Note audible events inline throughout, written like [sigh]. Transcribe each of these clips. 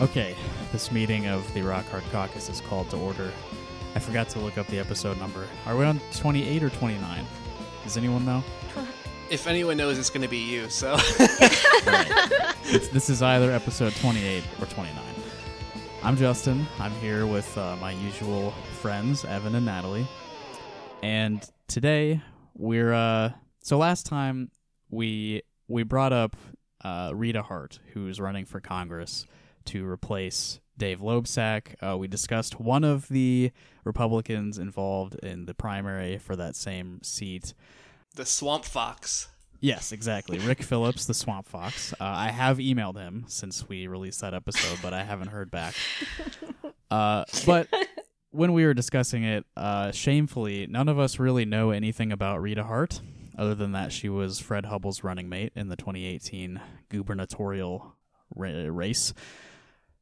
Okay, this meeting of the Rock Hard Caucus is called to order. I forgot to look up the episode number. Are we on 28 or 29? Does anyone know? [laughs] If anyone knows, it's going to be you. So [laughs] It's, this is either episode 28 or 29. I'm Justin. I'm here with uh, my usual friends, Evan and Natalie. And today we're uh so last time we we brought up uh, Rita Hart, who's running for Congress to replace Dave Loebsack. Uh, we discussed one of the Republicans involved in the primary for that same seat. the Swamp Fox. Yes, exactly. [laughs] Rick Phillips, the Swamp Fox. Uh, I have emailed him since we released that episode, but I haven't heard back. [laughs] Uh, but when we were discussing it, uh, shamefully, none of us really know anything about Rita Hart, other than that she was Fred Hubbell's running mate in the 2018 gubernatorial ra- race.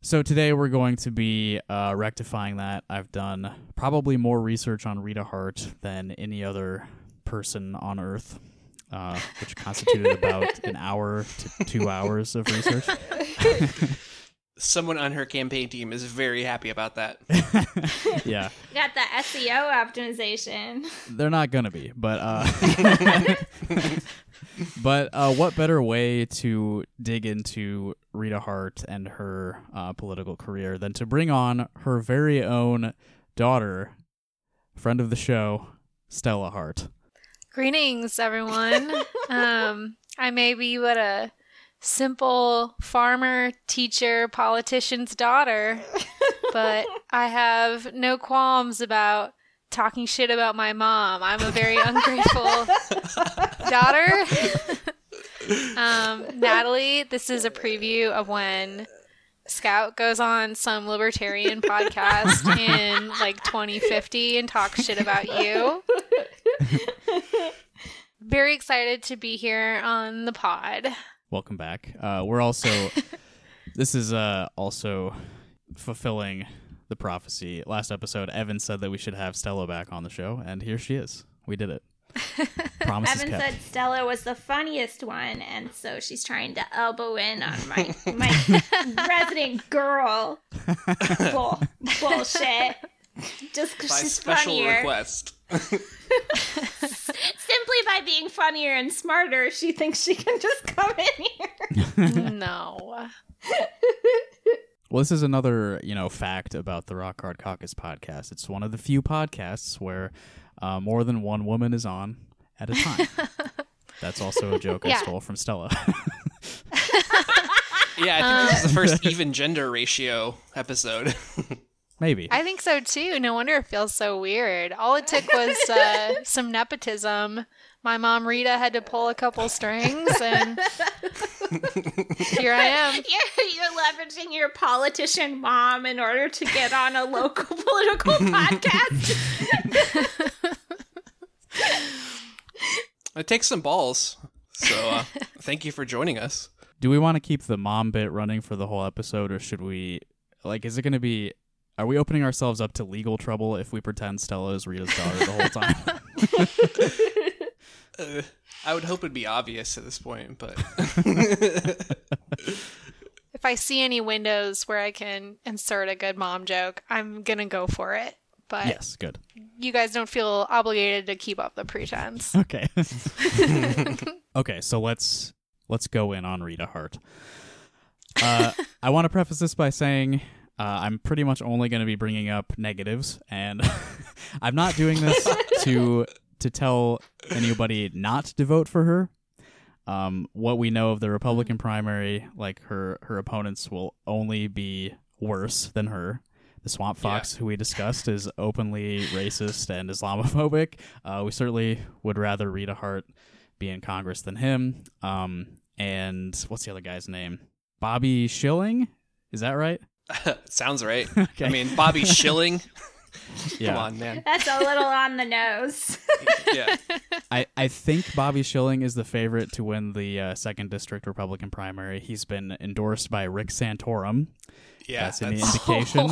So today we're going to be uh, rectifying that. I've done probably more research on Rita Hart than any other person on Earth, uh, which constituted about an hour to two [laughs] hours of research. [laughs] Someone on her campaign team is very happy about that. [laughs] yeah, [laughs] Got the SEO optimization. they're not gonna be, but uh, [laughs] but uh, what better way to dig into Rita Hart and her uh, political career than to bring on her very own daughter, friend of the show, Stella Hart. Greetings, everyone. um, I may be but a simple farmer, teacher, politician's daughter, [laughs] but I have no qualms about talking shit about my mom. I'm a very ungrateful [laughs] daughter. [laughs] um, Natalie, this is a preview of when Scout goes on some libertarian podcast in like 2050 and talks shit about you. Very excited to be here on the pod. Welcome back. Uh, we're also [laughs] this is uh, also fulfilling the prophecy. Last episode, Evan said that we should have Stella back on the show, and here she is. We did it. [laughs] Promise Evan kept. said Stella was the funniest one, and so she's trying to elbow in on my [laughs] my resident girl. Bull, bullshit. Just because By she's special funnier. request. Simply by being funnier and smarter, she thinks she can just come in here. no. [laughs] Well, this is another, you know, fact about the Rock Hard Caucus podcast. It's one of the few podcasts where uh, more than one woman is on at a time. [laughs] That's also a joke I stole from Stella. [laughs] Yeah, I think this is the first even gender ratio episode. Maybe. I think so too. No wonder it feels so weird. All it took was uh, [laughs] some nepotism. My mom Rita had to pull a couple strings, and here I am. [laughs] You're, you're leveraging your politician mom in order to get on a local [laughs] political podcast. it takes some balls. So uh, thank you for joining us. Do we want to keep the mom bit running for the whole episode, or should we, like, is it going to be, are we opening ourselves up to legal trouble if we pretend Stella is Rita's daughter the whole time? Uh, [laughs] I would hope it'd be obvious at this point, but [laughs] If I see any windows where I can insert a good mom joke, I'm gonna go for it. But yes, good. you guys don't feel obligated to keep up the pretense. [laughs] Okay. okay, so let's let's go in on Rita Hart. Uh, I want to preface this by saying uh, I'm pretty much only going to be bringing up negatives, and [laughs] I'm not doing this [laughs] to to tell anybody not to vote for her. Um, what we know of the Republican primary, like her her opponents will only be worse than her. The Swamp Fox, who we discussed, is openly racist and Islamophobic. Uh, we certainly would rather Rita Hart be in Congress than him. Um, and what's the other guy's name? Bobby Schilling? Is that right? [laughs] sounds right. [laughs] Okay. I mean, Bobby [laughs] Schilling. Yeah. Come on, man. That's a little on the nose. Yeah. I, I think Bobby Schilling is the favorite to win the uh, second district Republican primary. He's been endorsed by Rick Santorum. Yeah. That's any That's indication.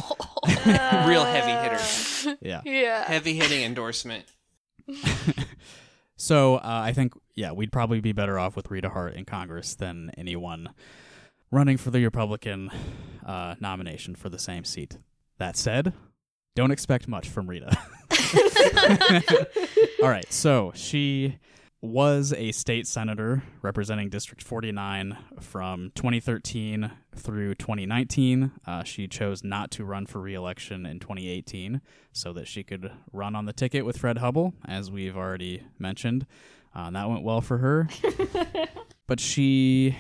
real heavy hitter. yeah. Yeah. Heavy hitting endorsement. So uh, I think, yeah, we'd probably be better off with Rita Hart in Congress than anyone running for the Republican uh, nomination for the same seat. That said, don't expect much from Rita. [laughs] All right, so she was a state senator representing District 49 from 2013 through 2019. Uh, she chose not to run for reelection in 2018 so that she could run on the ticket with Fred Hubbell, as we've already mentioned. Uh, that went well for her. [laughs] but she,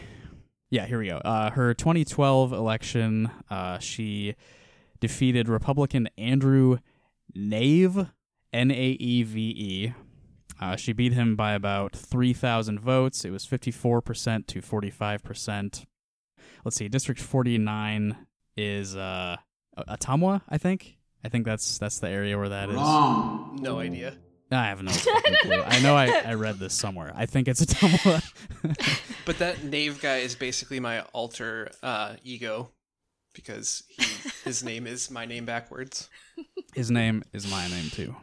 yeah, here we go. Uh, her 2012 election, uh, she defeated Republican Andrew Naeve, N A E V E. Uh, she beat him by about 3,000 votes. It was 54% to 45%. Let's see, District 49 is uh, Ottumwa, I think. I think that's that's the area where that is. No idea. I have no [laughs] fucking clue. I know I, I read this somewhere. I think it's Ottumwa. [laughs] But that Naeve guy is basically my alter uh, ego because he, his [laughs] name is my name backwards. His name is my name too.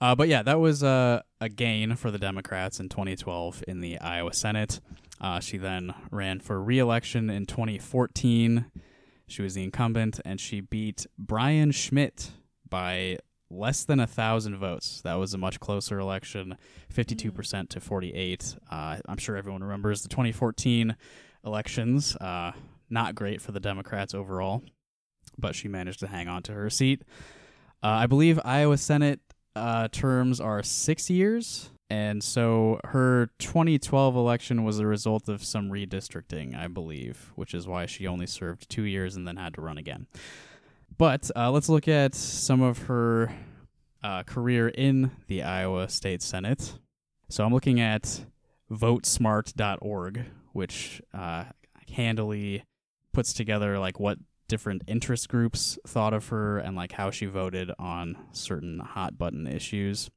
uh, but yeah, that was uh, a gain for the Democrats in 2012 in the Iowa Senate. Uh, she then ran for re-election in 2014. She was the incumbent, and she beat Brian Schmidt by less than a thousand votes. That was a much closer election, 52% to 48. Uh, I'm sure everyone remembers the 2014 elections. Uh, not great for the Democrats overall, but she managed to hang on to her seat. Uh, I believe Iowa Senate uh, terms are six years, and so her 2012 election was a result of some redistricting, I believe, which is why she only served two years and then had to run again. But uh, let's look at some of her uh, career in the Iowa State Senate. So I'm looking at votesmart.org, which uh, handily puts together like what different interest groups thought of her and like how she voted on certain hot button issues.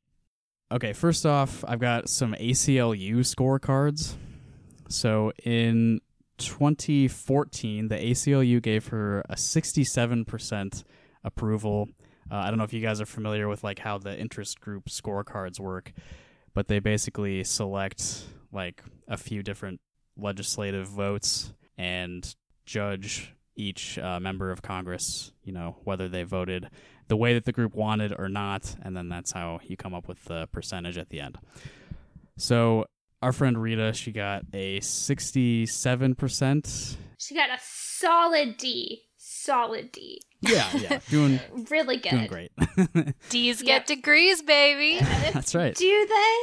Okay, first off, I've got some ACLU scorecards. So in 2014, the ACLU gave her a 67% approval. Uh, I don't know if you guys are familiar with like how the interest group scorecards work, but they basically select like a few different legislative votes and judge each uh, member of Congress, you know, whether they voted the way that the group wanted or not, and then that's how you come up with the percentage at the end. So our friend Rita, she got a 67%. She got a solid D. Solid D. Yeah, yeah, [laughs] doing Really good. doing great. [laughs] D's Yep. get degrees, baby. [laughs] that's right. Do they?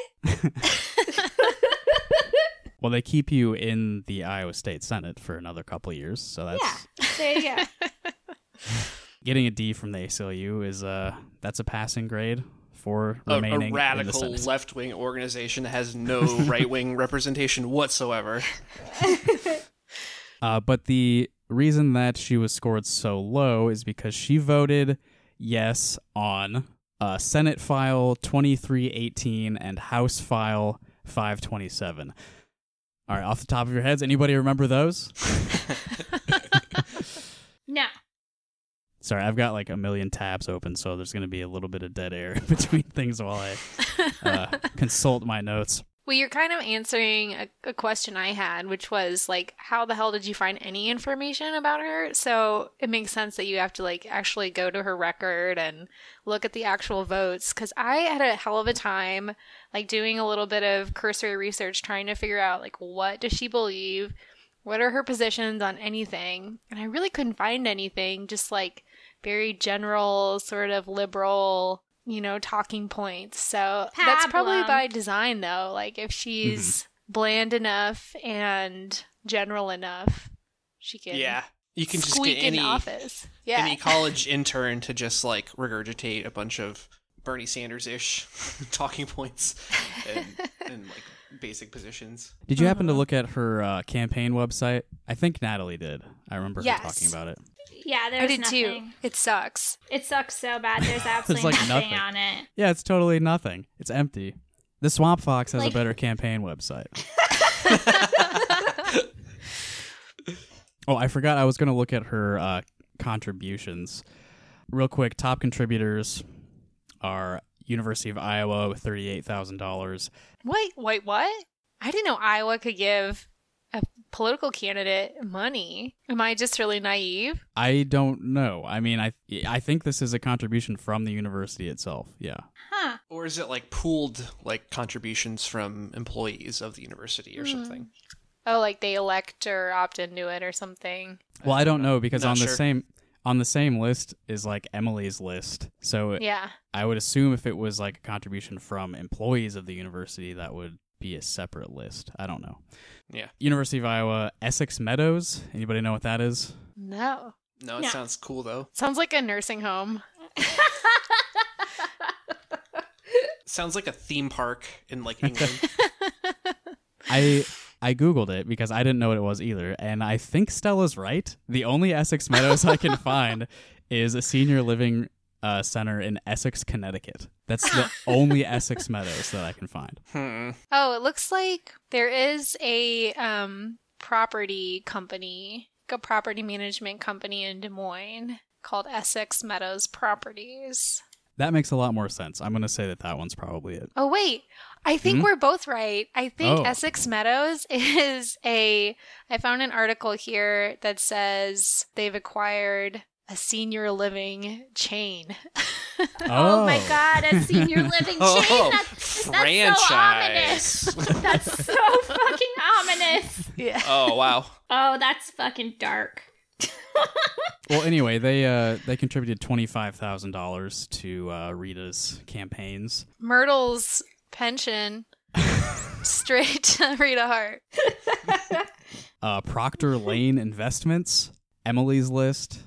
Well, they keep you in the Iowa State Senate for another couple of years, so that's Yeah. There you go. getting a D from the ACLU is uh that's a passing grade for A, a remaining in radical left wing organization that has no [laughs] right wing representation whatsoever. [laughs] Uh, but the reason that she was scored so low is because she voted yes on uh, Senate File 2318 and House File 527. All right, off the top of your heads, anybody remember those? [laughs] No. Sorry, I've got like a million tabs open, so there's going to be a little bit of dead air [laughs] between things while I uh, [laughs] consult my notes. Well, you're kind of answering a, a question I had, which was like, how the hell did you find any information about her? So it makes sense that you have to like actually go to her record and look at the actual votes. Cause I had a hell of a time like doing a little bit of cursory research trying to figure out like, what does she believe? What are her positions on anything? And I really couldn't find anything, just like very general, sort of liberal, you know, talking points. So that's probably by design, though. Like, if she's mm-hmm. bland enough and general enough, she can Yeah. You can just get any office. Yeah. any college [laughs] intern to just like regurgitate a bunch of Bernie Sanders ish [laughs] talking points and, and like basic positions. Did you happen to Mhm. look at her uh, campaign website? I think Natalie did. I remember Yes. her talking about it. Yeah, there's I did nothing. too. It sucks. It sucks so bad. There's [laughs] absolutely like nothing, nothing. on it. Yeah, it's totally nothing. It's empty. The Swamp Fox has Like- a better campaign website. [laughs] [laughs] oh, I forgot I was going to look at her uh, contributions. Real quick, top contributors are University of Iowa with $38,000. Wait, wait, what? I didn't know Iowa could give a political candidate money. Am I just really naive? I don't know. I mean, I I think this is a contribution from the university itself. Yeah. Huh. Or is it like pooled like contributions from employees of the university or hmm. something? Oh, like they elect or opt into it or something. Well, I don't know because Not on the sure. same on the same list is like Emily's list. So Yeah. I would assume if it was like a contribution from employees of the university, that would be a separate list. I don't know. Yeah. University of Iowa, Essex Meadows. Anybody know what that is? No. No, it No. sounds cool though. Sounds like a nursing home. sounds like a theme park in like [laughs] England. [laughs] I I googled it because I didn't know what it was either, and I think Stella's right. The only Essex Meadows I can [laughs] find is a senior living uh, center in Essex, Connecticut. That's the only [laughs] Essex Meadows that I can find. hmm. Oh, it looks like there is a um, property company, a property management company in Des Moines called Essex Meadows Properties. That makes a lot more sense. I'm gonna say that that one's probably it. Oh wait, I think Hmm? we're both right. I think Oh. Essex Meadows [laughs] is a. I found an article here that says they've acquired a senior living chain. [laughs] Oh, my god, a senior [laughs] living chain. Oh, That's, that's so ominous. That's so fucking ominous. yeah. oh wow. Oh, that's fucking dark. Well, anyway, they uh they contributed twenty five thousand dollars to uh, Rita's campaigns. Myrtle's pension [laughs] straight to Rita Hart. [laughs] Uh, Proctor Lane Investments, Emily's List,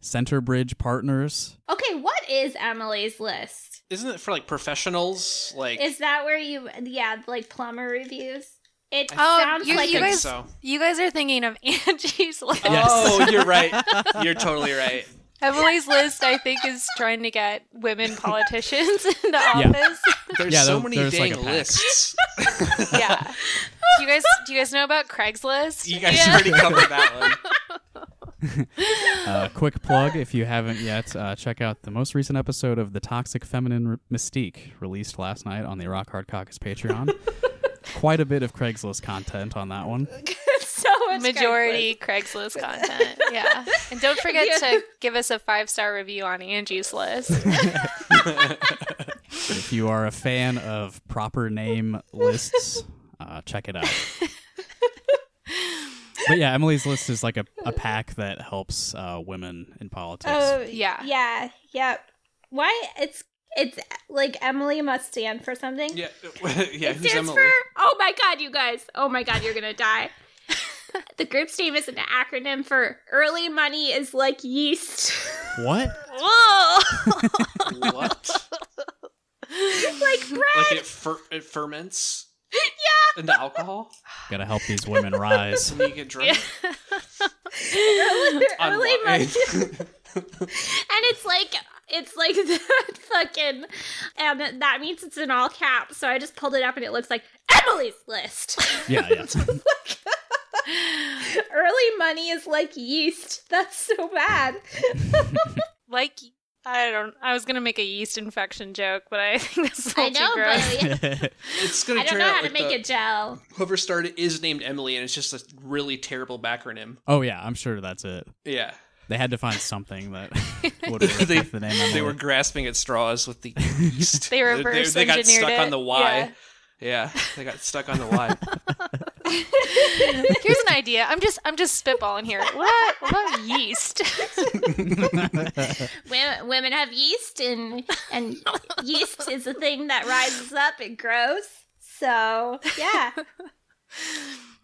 Centerbridge Partners. Okay, what is Emily's list? Isn't it for like professionals? Like Is that where you, yeah, like plumber reviews? It Oh, sounds you- like you guys- so. You guys are thinking of [laughs] Angie's list. Yes. Oh, you're right. You're totally right. Emily's list, I think, is trying to get women politicians [laughs] into Yeah. office. There's Yeah, so there- many there's like dang a pack. lists. [laughs] yeah. Do you guys do you guys know about Craigslist? You guys yeah. already covered that one. [laughs] Uh, quick plug if you haven't yet, uh, check out the most recent episode of The Toxic Feminine R- Mystique, released last night on the Rock Hard Caucus Patreon. Quite a bit of Craigslist content on that one. So much Majority Craigslist [laughs] content. Yeah. And don't forget to give us a five star review on Angie's list. [laughs] If you are a fan of proper name lists, uh, check it out. but yeah, Emily's List is like a, a pack that helps uh, women in politics. Oh, Yeah. Yeah, yep. Why? It's, it's like Emily must stand for something. yeah, [laughs] it yeah. Who's stands Emily? for, oh my god, you guys. Oh my god, you're gonna die. The group's name is an acronym for Early Money is Like Yeast. what? [laughs] Whoa! What? [laughs] like bread. Like it, fer- it ferments. Yeah. Into alcohol, Gotta help these women rise. and you get drunk. [laughs] early, On early what? money. and it's like it's like that fucking and that means it's in all caps so i just pulled it up and it looks like emily's list Yeah, yeah. Early money is like yeast that's so bad [laughs] like I don't I was gonna make a yeast infection joke, but I [laughs] think that's a i little know too gross. but [laughs] It's gonna i don't turn know out how to make the- a gel Whoever started is named Emily, and it's just a really terrible backronym. oh yeah, I'm sure that's it. Yeah, They had to find something that would work They- the name Emily. they were grasping at straws with the yeast. They reverse they, got stuck it. on the Y. Yeah. Yeah. they got stuck on the Y. [laughs] Here's an idea. I'm just I'm just spitballing here. What, what about yeast? [laughs] women, women have yeast and and [laughs] yeast is a thing that rises up and grows so yeah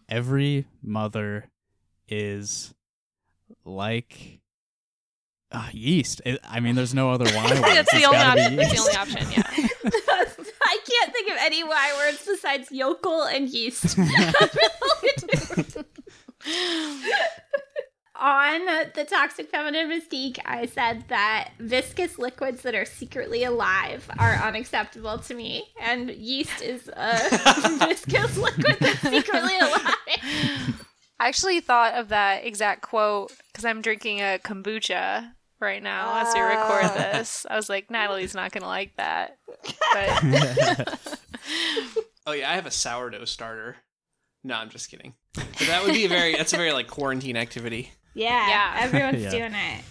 Every mother is like uh, yeast. I mean, there's no other Y words. That's the It's only option. That's the only option. Yeah. I can't think of any Y words besides yokel and yeast. [laughs] On the toxic feminine mystique, I said that viscous liquids that are secretly alive are unacceptable to me, and yeast is a [laughs] viscous liquid that's secretly alive. I actually thought of that exact quote because I'm drinking a kombucha right now as we record Ah. this. I was like, Natalie's not gonna like that, but [laughs] Oh yeah, I have a sourdough starter. No, I'm just kidding. But that would be a very that's a very like quarantine activity. Yeah, Yeah. everyone's [laughs] Yeah. doing it.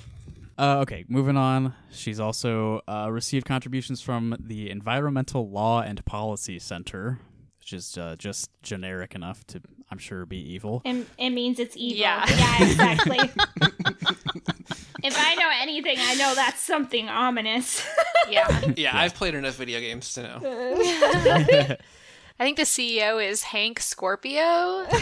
Uh, okay, moving on. She's also uh, received contributions from the Environmental Law and Policy Center, which is uh, just generic enough to, I'm sure, be evil. It, it means it's evil. Yeah. yeah exactly. [laughs] if I know anything, I know that's something ominous. [laughs] Yeah. Yeah, I've played enough video games to know. [laughs] I think the CEO is Hank Scorpio. [laughs]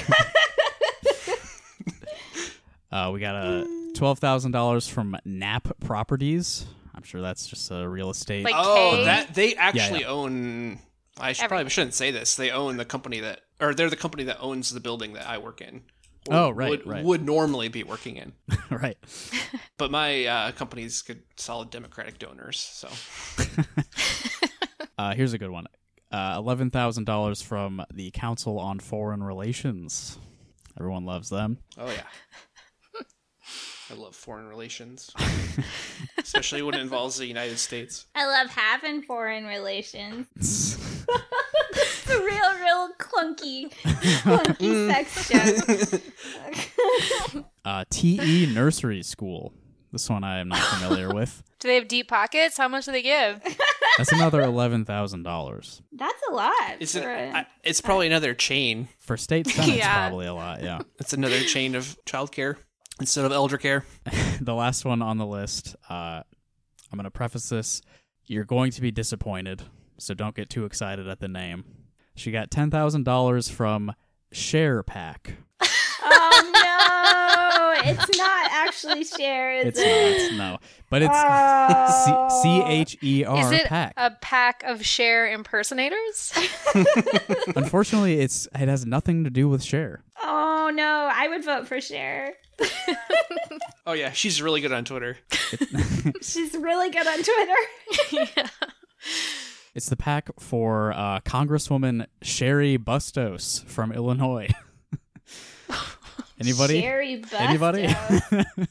Uh, we got a $12,000 from Knapp Properties. I'm sure that's just a real estate. Like- Oh, K? that they actually yeah. own. I should, probably shouldn't say this. They own the company that, or they're the company that owns the building that I work in. Or Oh, right, would, right. Would normally be working in, [laughs] right. [laughs] but my uh, company's good, solid Democratic donors. So [laughs] Uh, here's a good one. Uh, $11,000 from the Council on Foreign Relations. Everyone loves them. Oh yeah. I love foreign relations, especially when it involves the United States. I love having foreign relations. It's a real, real clunky, clunky sex joke. [laughs] Uh, TE Nursery School. This one I am not familiar [laughs] with. Do they have deep pockets? How much do they give? [laughs] That's another $11,000. That's a lot. It's an, a- I, it's probably another chain. For state senate, Yeah. probably a lot, yeah. It's another chain of childcare instead of elder care. the last one on the list, uh, I'm going to preface this. You're going to be disappointed, so don't get too excited at the name. She got $10,000 from CHER PAC. oh no! It's not actually Cher, It's it? not, no. But it's Oh. C H E Is R it Pack. a pack of Cher impersonators? [laughs] [laughs] Unfortunately, it's it has nothing to do with Cher. Oh no! I would vote for Cher. [laughs] Oh yeah, she's really good on Twitter. She's really good on Twitter. yeah. It's the pack for uh, Congresswoman Cheri Bustos from Illinois. [laughs] Anybody? Cheri Bustos. Anybody? [laughs]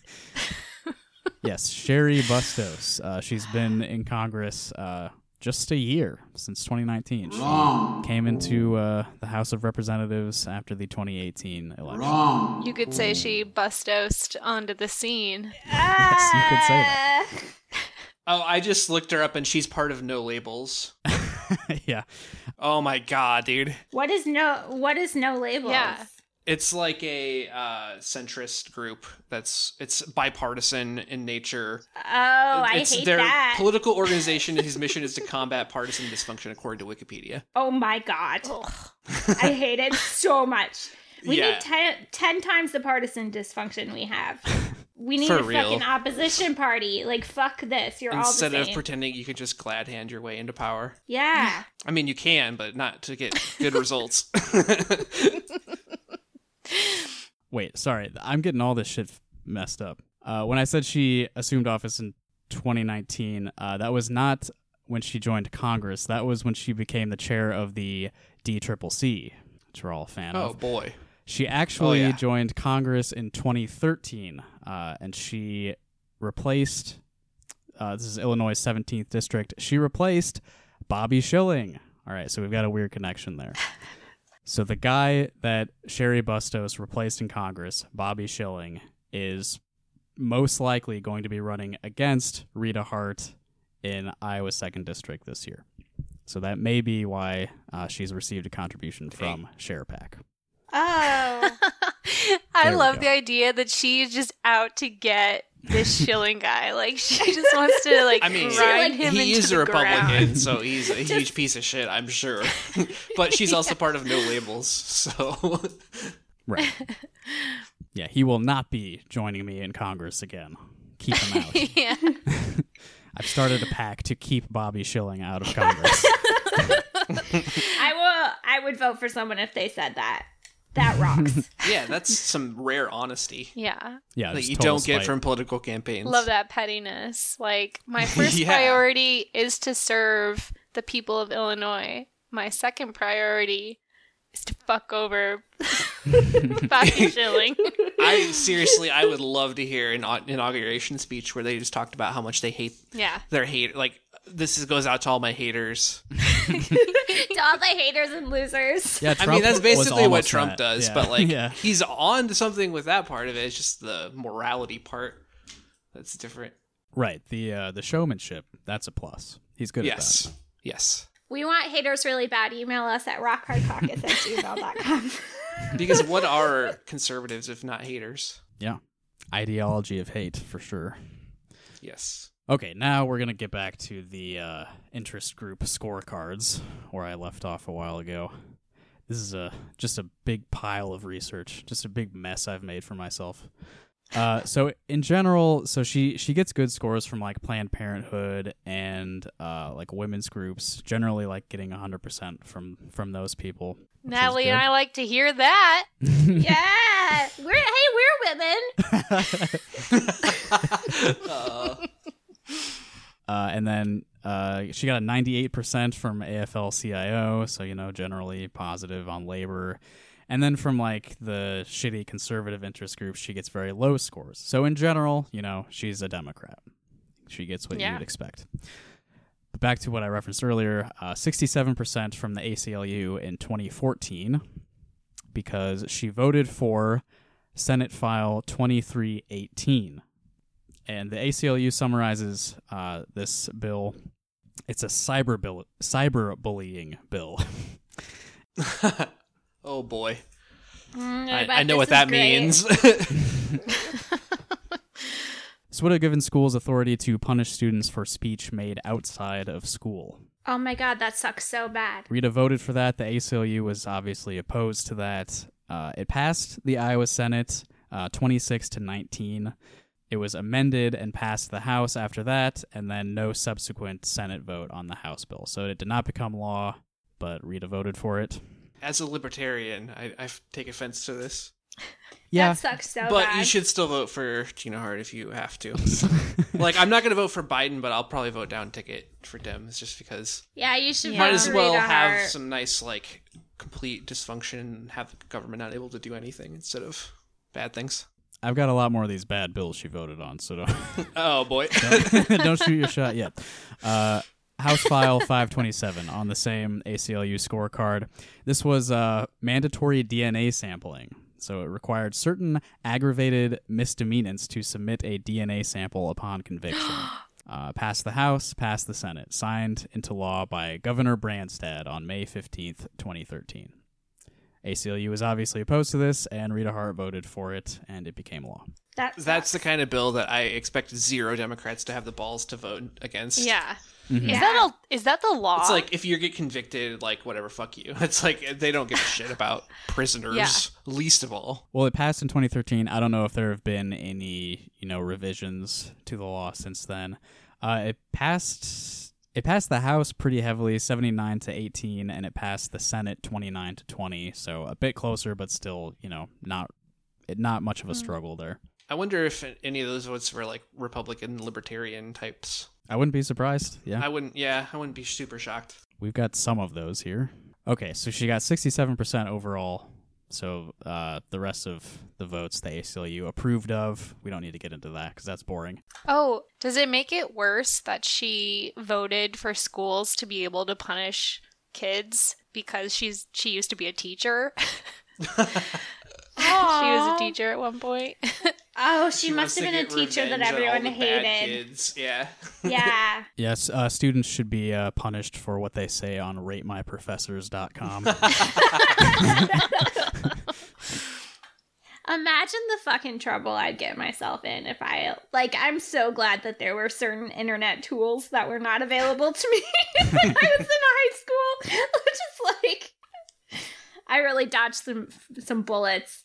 yes, Cheri Bustos. Uh, she's been in Congress uh, just a year since 2019. She came into uh, the House of Representatives after the 2018 election. You could say she bustosed onto the scene. Yes, you could say that. [laughs] Oh, I just looked her up and she's part of No Labels. [laughs] yeah, Oh my god, dude. What is no? What is no labels? Yeah. It's like a uh, centrist group that's it's bipartisan in nature. Oh, I it's hate their that. political organization and his [laughs] mission is to combat partisan dysfunction according to Wikipedia. oh my god, I hate it so much. We [laughs] Yeah. need ten, 10 times the partisan dysfunction we have. We need For a real. fucking opposition party. Like fuck this. You're Instead all the of pretending you could just glad hand your way into power. yeah. I mean, you can, but not to get good [laughs] results. [laughs] Wait, sorry. I'm getting all this shit messed up. Uh, when I said she assumed office in 2019, uh, that was not when she joined Congress. That was when she became the chair of the DCCC, which we're all a fan oh of. boy. She actually Oh, yeah. joined Congress in 2013, uh, and she replaced. Uh, this is Illinois' 17th district. She replaced Bobby Schilling. All right, so we've got a weird connection there. [laughs] So the guy that Cheri Bustos replaced in Congress, Bobby Schilling, is most likely going to be running against Rita Hart in Iowa's second district this year. So that may be why uh, she's received a contribution from CHER PAC. Oh. [laughs] I There love go. the idea that she's just out to get this Schilling guy. Like she just wants to like I mean, grind him he into is a Republican, ground. so he's a [laughs] huge piece of shit, I'm sure. [laughs] but she's also part of No Labels, so Right. yeah, he will not be joining me in Congress again. Keep him out. yeah. I've started a pack to keep Bobby Schilling out of Congress. I will. I would vote for someone if they said that. That rocks. [laughs] yeah, that's some rare honesty Yeah. Yeah, that you don't get spite. from political campaigns. Love that pettiness. Like my [laughs] first Yeah. priority is to serve the people of Illinois. My second priority is to fuck over [laughs] Bobby Schilling. I seriously, I would love to hear an inauguration speech where they just talked about how much they hate yeah. their hate. Like this is, goes out to all my haters. [laughs] to all the haters and losers. Yeah, I mean, that's basically what Trump that. does, Yeah. but like [laughs] yeah. he's on to something with that part of it. It's just the morality part that's different. Right. The uh, the showmanship, that's a plus. He's good yes. at that. Yes. We want haters really bad. Email us at rockhardcaucus at gmail.com. [laughs] Because what are conservatives if not haters? Yeah. Ideology of hate, for sure. Yes. Okay, now we're going to get back to the uh, interest group scorecards, where I left off a while ago. This is a just a big pile of research, just a big mess I've made for myself. Uh, so in general, so she she gets good scores from like Planned Parenthood and uh, like women's groups. Generally, like getting hundred percent from from those people. Natalie and. I like to hear that. [laughs] yeah. We're hey, we're women. [laughs] [laughs] Uh, and then uh, she got a 98% from AFL CIO, so, you know, generally positive on labor. And then from like the shitty conservative interest groups, she gets very low scores. So, in general, you know, she's a Democrat. She gets what you'd expect. But back to what I referenced earlier uh, 67% from the ACLU in 2014 because she voted for Senate File 2318 and the ACLU summarizes uh, this bill. It's a cyber bill, cyberbullying bill. [laughs] [laughs] oh boy. Mm, I, bet I know what that great. means. [laughs] This would have given schools authority to punish students for speech made outside of school. Oh my god, that sucks so bad. Rita voted for that. The ACLU was obviously opposed to that. Uh, it passed the Iowa Senate uh, 26 to 19. It was amended and passed the House after that, and then no subsequent Senate vote on the House bill. So it did not become law, but Rita voted for it. As a libertarian, I take offense to this. [laughs] Yeah, That sucks so but bad. you should still vote for Gina Hart if you have to. [laughs] like, I'm not going to vote for Biden, but I'll probably vote down ticket for Dems just because. yeah, you should Might vote as well Rita have Hart. some nice, like, complete dysfunction and have the government not able to do anything instead of bad things. I've got a lot more of these bad bills she voted on, so don't [laughs] Oh, boy. [laughs] don't, [laughs] don't shoot your shot yet. Uh, House File 527 on the same ACLU scorecard. This was uh, mandatory DNA sampling. So it required certain aggravated misdemeanors to submit a DNA sample upon conviction. [gasps] Uh, passed the House, passed the Senate, signed into law by Governor Branstad on May 15th, 2013. ACLU was obviously opposed to this, and Rita Hart voted for it, and it became law. That That's the kind of bill that I expect zero Democrats to have the balls to vote against. Yeah. Mhm. Is Yeah. that a, is that the law? It's like if you get convicted, like whatever, fuck you. [laughs] It's like they don't give a shit about [laughs] prisoners, Yeah. least of all. Well, it passed in 2013. I don't know if there have been any, you know, revisions to the law since then. Uh, it passed. It passed the House pretty heavily, 79 to 18, and it passed the Senate 29 to 20. So a bit closer, but still, you know, not it, not much of a hmm. struggle there. I wonder if any of those votes were like Republican, libertarian types. I wouldn't be surprised. Yeah, I wouldn't. Yeah, I wouldn't be super shocked. we've got some of those here. Okay, so she got 67% overall. So uh, the rest of the votes the ACLU approved of. We don't need to get into that because that's boring. oh, does it make it worse that she voted for schools to be able to punish kids because she's she used to be a teacher? [laughs] [laughs] [laughs] she was a teacher at one point. [laughs] Oh, she, wants must have been a teacher that revenge on all everyone hated. Kids. Yeah. [laughs] Yeah. Yes, uh, students should be uh, punished for what they say on ratemyprofessors.com. Imagine the fucking trouble I'd get myself in if I like I'm so glad that there were certain internet tools that were not available to me when I was in high school. Just like I really dodged some some bullets.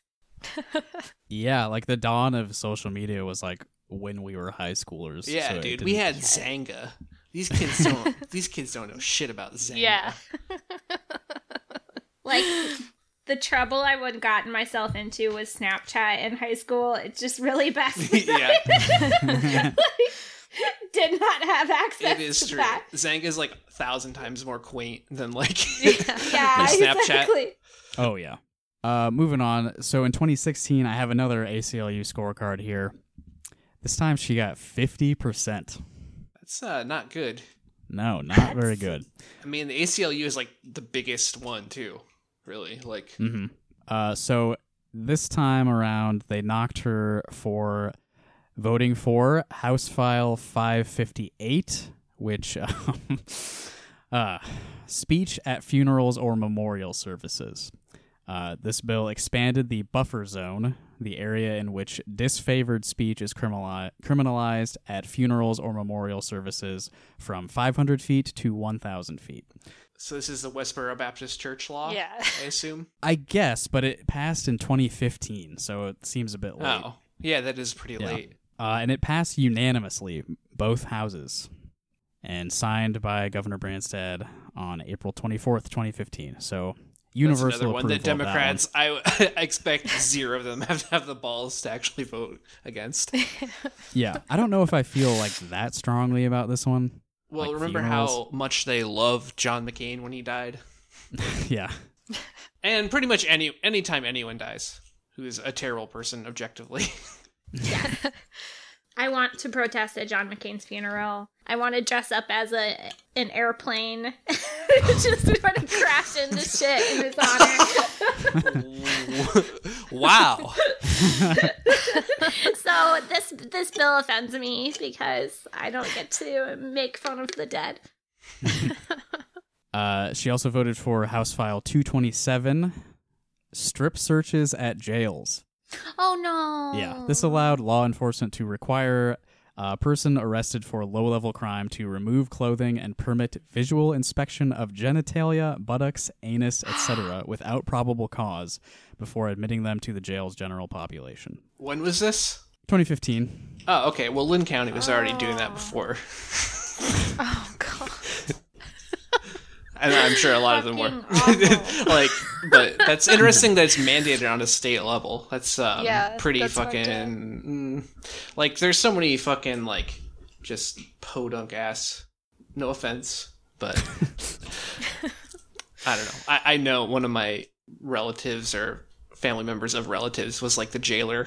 [laughs] yeah, like the dawn of social media was like when we were high schoolers. Yeah, so dude. We didn't- had Xanga. These [laughs] kids don't. these kids don't know shit about Xanga. yeah. [laughs] Like the trouble I would gotten myself into with Snapchat in high school. It just really best. yeah. Did not have access It is to true. that. is like a thousand times more quaint than like Yeah, Snapchat. exactly. Oh yeah. Uh, moving on. So in 2016, I have another ACLU scorecard here. This time she got 50%. That's uh, not good. No, not very good. I mean, the ACLU is like the biggest one too. Really, like mm-hmm. Uh, so this time around, they knocked her for voting for House File 558, which [laughs] um, uh, speech at funerals or memorial services. Uh, this bill expanded the buffer zone, the area in which disfavored speech is criminali- criminalized at funerals or memorial services, from 500 feet to 1,000 feet. so. This is the Westboro Baptist Church law. Yeah. I assume. [laughs] I guess, but it passed in 2015, so it seems a bit late. Oh, yeah, that is pretty Yeah. late. Uh, and it passed unanimously, both houses, and signed by Governor Branstad on April 24th, 2015. So universal That's another one that approval of Democrats, I, I [laughs] expect zero of them [laughs] have to have the balls to actually vote against. [laughs] Yeah, I don't know if I feel like that strongly about this one. Well, Like remember funerals? how much they loved John McCain when he died, yeah, and pretty much any anytime anyone dies who's a terrible person objectively. I want to protest at John McCain's funeral. I want to dress up as a an airplane, [laughs] just want to crash into [laughs] shit in his honor. [laughs] wow. so this this bill offends me because I don't get to make fun of the dead. uh, she also voted for House File 227, strip searches at jails. [laughs] Oh no. Yeah, this allowed law enforcement to require a person arrested for low level crime to remove clothing and permit visual inspection of genitalia, buttocks, anus, etc., [gasps] without probable cause before admitting them to the jail's general population. When was this? 2015. Oh, okay. Well, Linn County was already doing that before, [laughs] Oh god. And I'm sure a lot of them were. [laughs] Like, but that's interesting that it's mandated on a state level. That's um, Yeah, pretty that's fucking. Mm, like, there's so many fucking like just podunk ass. No offense, but [laughs] I don't know. I, I know one of my relatives or family members of relatives was like the jailer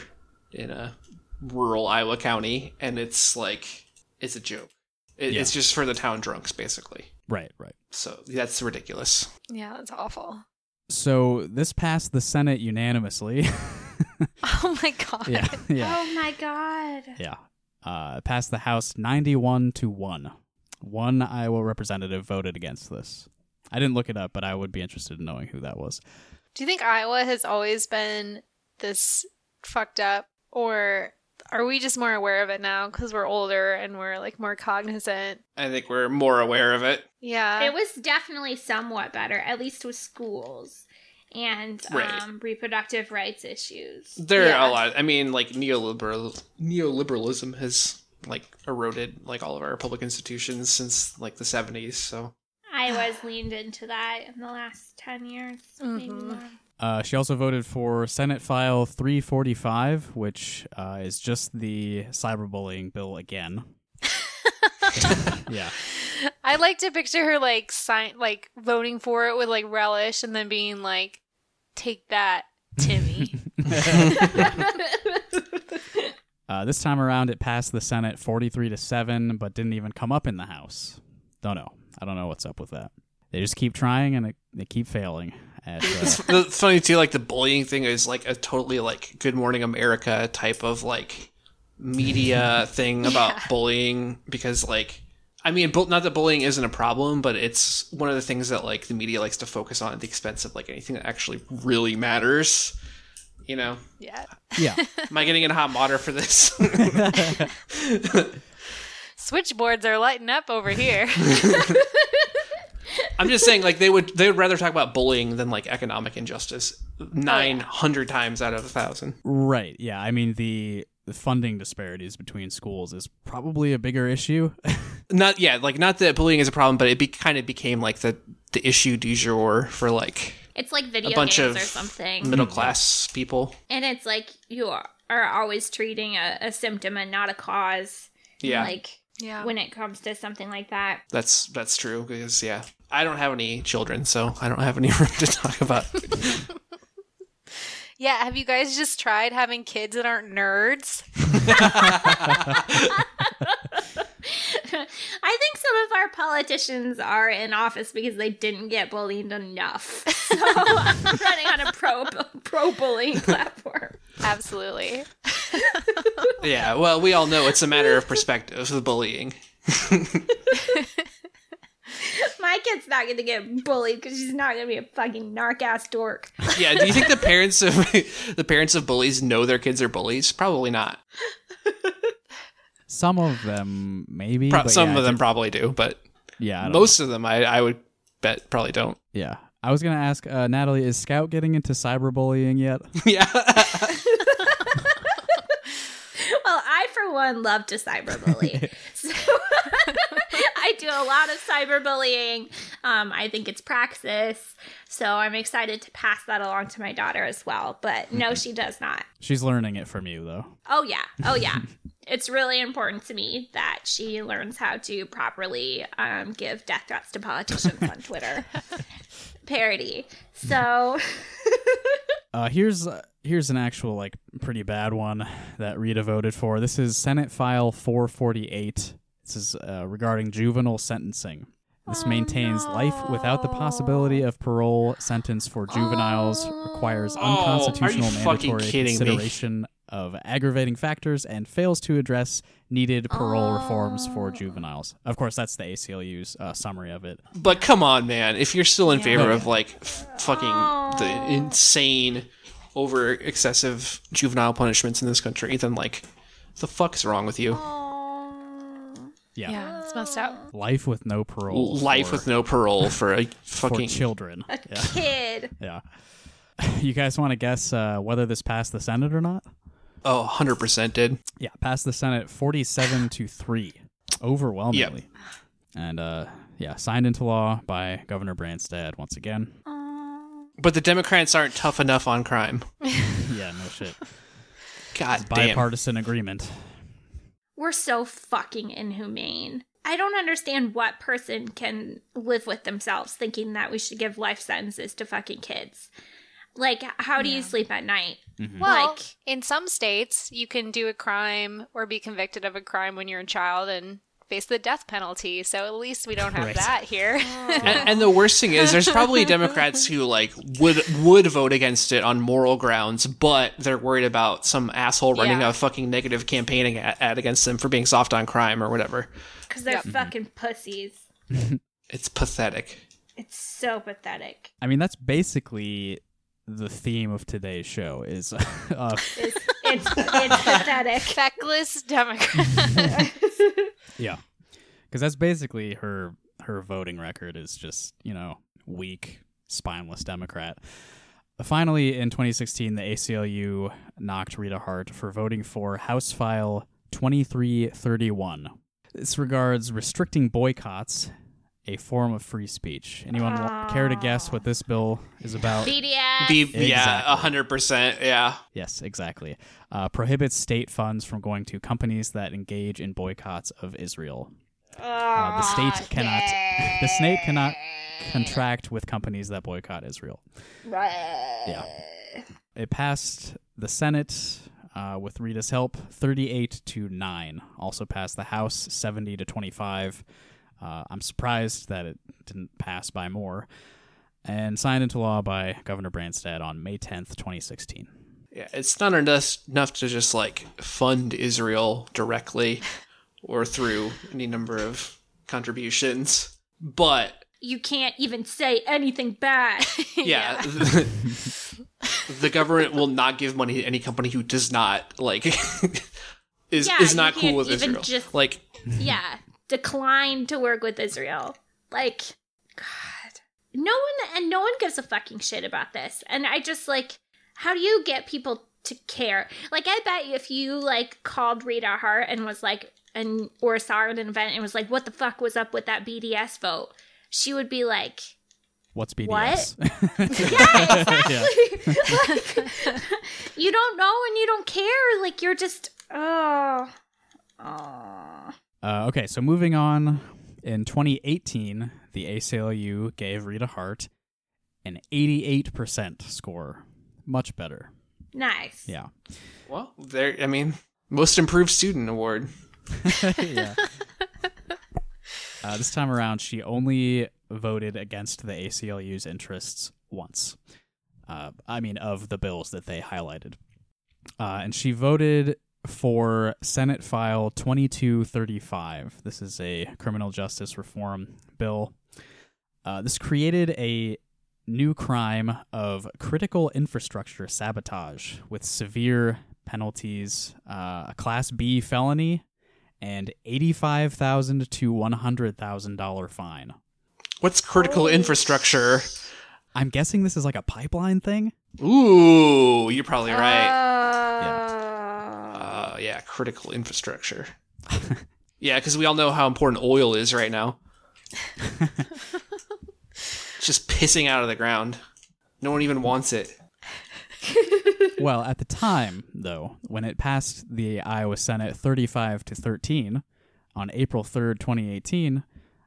in a rural Iowa county, and it's like it's a joke. It, Yeah. It's just for the town drunks, basically. Right, right. So that's ridiculous. Yeah, that's awful. So this passed the Senate unanimously. [laughs] Oh my god. yeah, yeah, Oh my god. yeah. Uh, passed the House 91 to 1. One Iowa representative voted against this. I didn't look it up, but I would be interested in knowing who that was. Do you think Iowa has always been this fucked up, or are we just more aware of it now because we're older and we're like more cognizant? I think we're more aware of it. Yeah. It was definitely somewhat better, at least with schools and Right. um, reproductive rights issues. There Yeah. are a lot. I mean, like neoliberal neoliberalism has like eroded like all of our public institutions since like the seventies. So I was leaned into that in the last 10 years. Maybe Mhm. more. Uh, she also voted for Senate File 345, which uh, is just the cyberbullying bill again. [laughs] yeah. I like to picture her like sign like voting for it with like relish and then being like, "Take that, Timmy." [laughs] Uh, this time around, it passed the Senate 43 to 7, but didn't even come up in the House. Don't know. I don't know what's up with that. They just keep trying and it, they keep failing. At, it's, uh, it's funny too. Like the bullying thing is like a totally like Good Morning America type of like media [laughs] thing about Yeah. bullying because like. I mean, bu- not that bullying isn't a problem, but it's one of the things that like the media likes to focus on at the expense of like anything that actually really matters. You know, yeah. yeah. [laughs] am I getting in hot water for this? [laughs] Switchboards are lighting up over here. I'm just saying, like they would they would rather talk about bullying than like economic injustice nine oh, hundred times out of a thousand. Right. Yeah. I mean, the, the funding disparities between schools is probably a bigger issue. [laughs] Not yeah, like not that bullying is a problem, but it be, kind of became like the the issue du jour for like It's like video a bunch games of or something. middle mm-hmm. class people. And it's like you are, are always treating a, a symptom and not a cause. Yeah, Like yeah. when it comes to something like that. that's that's true because yeah, I don't have any children, so I don't have any [laughs] room to talk about. [laughs] yeah. Have you guys just tried having kids that aren't nerds? [laughs] I think some of our politicians are in office because they didn't get bullied enough. So I'm running on a pro pro bullying platform. Absolutely. Yeah, well, we all know it's a matter of perspective with bullying. [laughs] My kid's not going to get bullied because she's not going to be a fucking narc ass dork. Yeah, do you think the parents of [laughs] the parents of bullies know their kids are bullies? Probably not. Some of them maybe. Pro- some yeah, of them think- probably do, but Yeah, I don't most of them, I, I would bet, probably don't. Yeah. I was gonna ask uh, Natalie, is Scout getting into cyberbullying yet? [laughs] yeah, Well, I, for one, love to cyberbully. so I do a lot of cyberbullying. Um, I think it's praxis. So I'm excited to pass that along to my daughter as well. But no, she does not. She's learning it from you though. Oh, yeah. Oh, yeah. [laughs] it's really important to me that she learns how to properly um, give death threats to politicians on Twitter. [laughs] Parody. So, [laughs] Uh, here's uh, here's an actual like pretty bad one that Rita voted for. This is Senate File 448. This is uh, regarding juvenile sentencing. This maintains life without the possibility of parole sentence for juveniles requires Oh, are you unconstitutional fucking mandatory kidding me? consideration of aggravating factors and fails to address needed parole reforms for juveniles. Of course, that's the ACLU's uh, summary of it. but come on, man. If you're still in favor of like f- fucking the insane, over excessive juvenile punishments in this country, then like, the fuck's wrong with you? Yeah. Yeah, it's messed up. Life with no parole. Life for- with no parole for a [laughs] for fucking children. Yeah. kid. [laughs] Yeah. [laughs] You guys want to guess uh, whether this passed the Senate or not? oh, 100 percent did. Yeah, passed the Senate 47 to 3. Overwhelmingly. And uh yeah, signed into law by Governor Branstad once again. But the Democrats aren't tough enough on crime. Yeah, no shit. God damn. Bipartisan agreement. We're so fucking inhumane. I don't understand what person can live with themselves thinking that we should give life sentences to fucking kids. Like, how do you sleep at night? Mm-hmm. Well, Like- in some states, you can do a crime or be convicted of a crime when you're a child and face the death penalty. So at least we don't have Right. that here. [laughs] And, and the worst thing is, there's probably [laughs] Democrats who like would would vote against it on moral grounds, but they're worried about some asshole running Yeah. a fucking negative campaigning ad, ad against them for being soft on crime or whatever. Because they're Yep. fucking pussies. [laughs] It's pathetic. It's so pathetic. I mean, that's basically the theme of today's show is uh, It's, it's, it's pathetic. Feckless Democrat. [laughs] yeah. Cuz that's basically her her voting record is just, you know, weak, spineless Democrat. Finally, in 2016, the ACLU knocked Rita Hart for voting for House File 2331. This regards restricting boycotts, a form of free speech. Anyone wa- care to guess what this bill is about? BDS. Be, Yeah, Exactly. hundred percent. Yeah. Yes, exactly. Uh, prohibits state funds from going to companies that engage in boycotts of Israel. Uh, the state cannot. The state cannot contract with companies that boycott Israel. Yeah. It passed the Senate uh, with Rita's help, 38 to 9. Also passed the House, 70 to 25. Uh, I'm surprised that it didn't pass by more. And signed into law by Governor Branstad on May 10th, 2016. Yeah, it's not enough enough to just like fund Israel directly or through any number of contributions, but You can't even say anything bad. [laughs] yeah, [laughs] [laughs] the government will not give money to any company who does not like is Yeah, is not cool with Israel. just- Like yeah, decline to work with Israel. Like, God, no one and no one gives a fucking shit about this. And I just like, how do you get people to care? Like, I bet if you like called Rita Hart and was like, and or saw her at an event and was like, what the fuck was up with that BDS vote? She would be like, What's BDS? [laughs] yeah, exactly. Yeah. [laughs] like, you don't know and you don't care. Like, you're just, oh, oh. Uh, okay, so moving on. In 2018, the ACLU gave Rita Hart an 88% score. Much better. Nice. Yeah. well, there I mean, most improved student award. [laughs] yeah. [laughs] Uh, this time around, she only voted against the ACLU's interests once. Uh, I mean, of the bills that they highlighted. Uh, and she voted for Senate File 2235. This is a criminal justice reform bill. Uh, this created a new crime of critical infrastructure sabotage with severe penalties, uh, a Class B felony, and eighty-five thousand to one hundred thousand dollar fine. What's critical Holy infrastructure? I'm guessing this is like a pipeline thing. Ooh, you're probably right. Oh. Uh, yeah, critical infrastructure. [laughs] yeah, because we all know how important oil is right now. [laughs] just pissing out of the ground. No one even wants it. [laughs] well, at the time, though, when it passed the Iowa Senate 35 to 13 on April 3rd, 2018,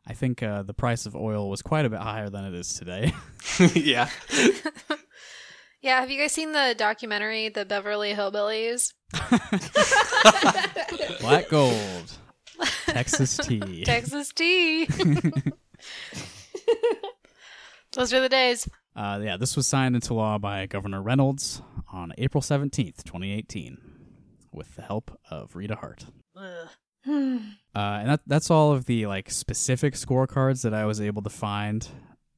I think uh, the price of oil was quite a bit higher than it is today. yeah. Yeah, have you guys seen the documentary, The Beverly Hillbillies? [laughs] Black gold, Texas tea. [laughs] Texas tea. [laughs] Those are the days. Uh, yeah, this was signed into law by Governor Reynolds on April 17th, 2018, with the help of Rita Hart. Uh, and that, that's all of the like specific scorecards that I was able to find.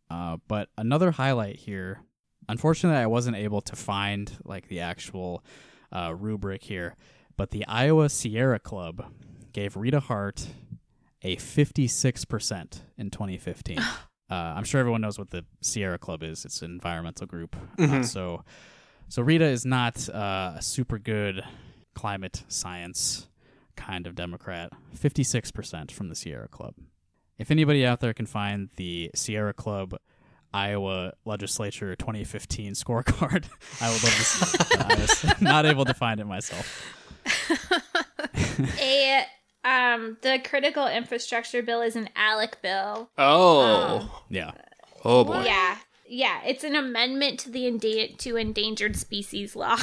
Uh, but another highlight here, unfortunately, I wasn't able to find like the actual uh, rubric here. But the Iowa Sierra Club gave Rita Hart a 56% in 2015. [laughs] uh, I'm sure everyone knows what the Sierra Club is. It's an environmental group. Uh, Mhm. so, so Rita is not uh, a super good climate science kind of Democrat. 56% from the Sierra Club. If anybody out there can find the Sierra Club Iowa Legislature 2015 scorecard, [laughs] I would love to see. it. I was [laughs] not able to find it myself. [laughs] a um the critical infrastructure bill is an ALEC bill. Oh. Yeah. oh boy. Yeah. Yeah, it's an amendment to the enda- to endangered species law.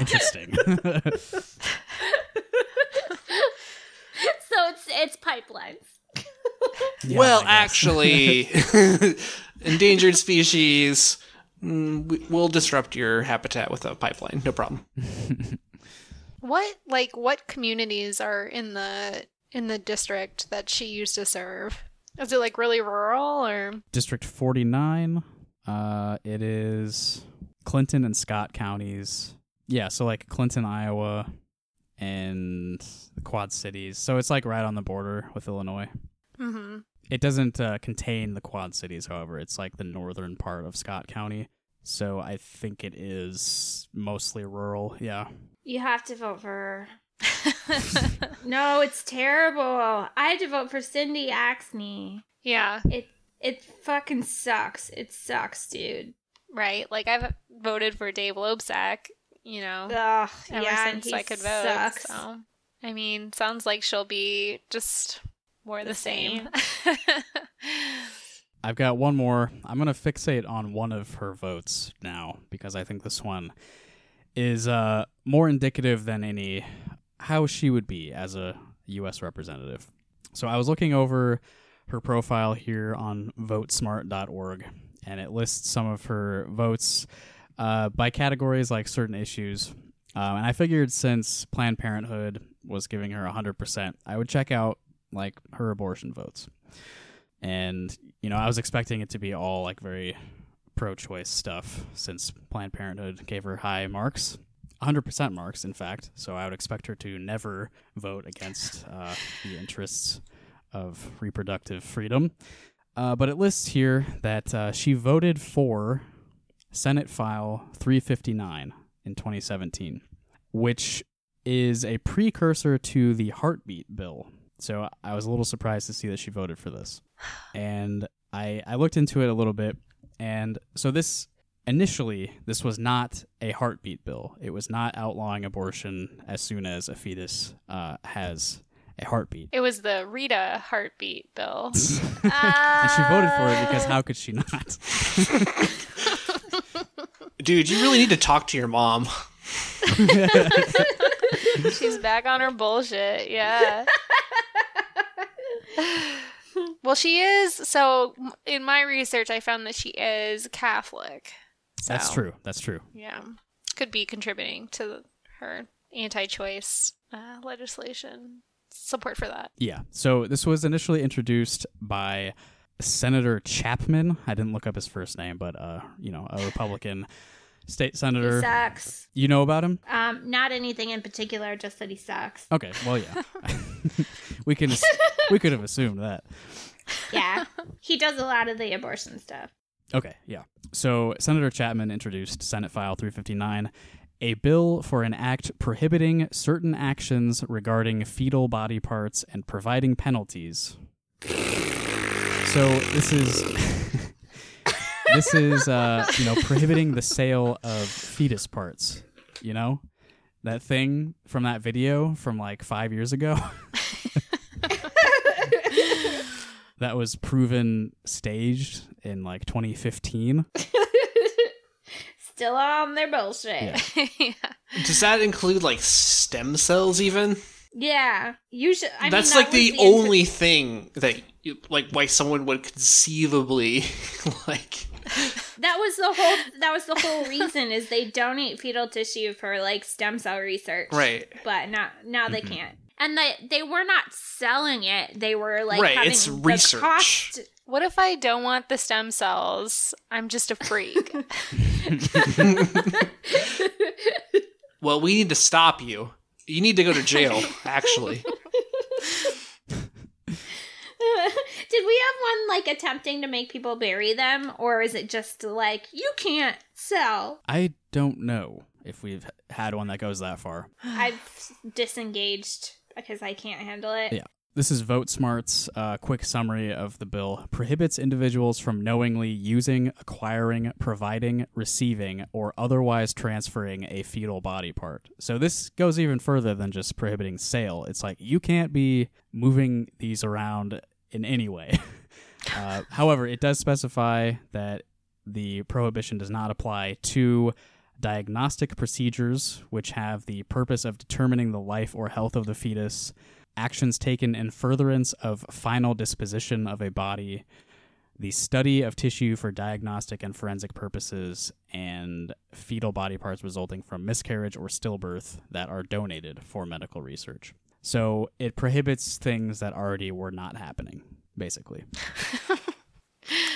Interesting. so it's it's pipelines. Yeah, well, actually, [laughs] endangered species. mm, We'll disrupt your habitat with a pipeline. No problem. [laughs] What like what communities are in the in the district that she used to serve? Is it like really rural or District 49. Uh, it is Clinton and Scott counties. Yeah, so like Clinton, Iowa, and the Quad Cities. So it's like right on the border with Illinois. Mm-hmm. It doesn't uh, contain the Quad Cities, however. It's like the northern part of Scott County. So I think it is mostly rural. Yeah. You have to vote for her. [laughs] No, it's terrible. I had to vote for Cindy Axne. Yeah, It it fucking sucks. It sucks, dude. right. Like I've voted for Dave Loebsack, you know, Ugh, ever yeah, since he I could vote. sucks. So I mean, sounds like she'll be just more the, The same. [laughs] I've got one more. I'm going to fixate on one of her votes now because I think this one is uh, more indicative than any how she would be as a U.S. representative. So I was looking over her profile here on votesmart.org, and it lists some of her votes uh, by categories like certain issues. Um, and I figured since Planned Parenthood was giving her 100%, I would check out like her abortion votes. And you know, I was expecting it to be all like very pro-choice stuff since Planned Parenthood gave her high marks, 100% marks, in fact. So I would expect her to never vote against uh, the interests of reproductive freedom. Uh, but it lists here that uh, she voted for Senate File 359 in 2017, which is a precursor to the heartbeat bill. So I was a little surprised to see that she voted for this. And I I looked into it a little bit and so this initially this was not a heartbeat bill. It was not outlawing abortion as soon as a fetus uh, has a heartbeat. it was the Rita heartbeat bill. [laughs] and she voted for it because how could she not? [laughs] Dude, you really need to talk to your mom. [laughs] She's back on her bullshit. Yeah. Well, she is. So, in my research, I found that she is Catholic. That's true. That's true. Yeah. Could be contributing to her anti choice uh, legislation. Support for that. Yeah. So this was initially introduced by Senator Chapman. I didn't look up his first name, but uh, you know, a Republican state He senator. sucks. You know about him? Um, not anything in particular, just that he sucks. Okay. Well, yeah. [laughs] [laughs] we can we could have assumed that. Yeah, he does a lot of the abortion stuff. Okay, yeah. So Senator Chapman introduced Senate File 359, a bill for an act prohibiting certain actions regarding fetal body parts and providing penalties. So this is [laughs] this is uh, you know prohibiting the sale of fetus parts. You know that thing from that video from like five years ago. [laughs] that was proven staged in like 2015. Still on their bullshit. Yeah. Yeah, [laughs] yeah. Does that include like stem cells even? Yeah, you should. I That's mean, like that was the, int- only thing that you, like why someone would conceivably [laughs] like that was the whole. That was the whole reason is they donate fetal tissue for like stem cell research. right. but not now they Mhm. can't. And they they were not selling it. They were like Right, having it's the research. cost- What if I don't want the stem cells? I'm just a freak. [laughs] Well, we need to stop you. You need to go to jail, [laughs] actually. [laughs] Did we have one like attempting to make people bury them, or is it just like you can't sell? I don't know if we've had one that goes that far. [sighs] I've disengaged because I can't handle it. Yeah. This is VoteSmart's uh, quick summary of the bill. Prohibits individuals from knowingly using, acquiring, providing, receiving, or otherwise transferring a fetal body part. So this goes even further than just prohibiting sale. It's like you can't be moving these around in any way. [laughs] uh, however, it does specify that the prohibition does not apply to diagnostic procedures which have the purpose of determining the life or health of the fetus actions taken in furtherance of final disposition of a body, the study of tissue for diagnostic and forensic purposes, and fetal body parts resulting from miscarriage or stillbirth that are donated for medical research. So it prohibits things that already were not happening, basically. [laughs]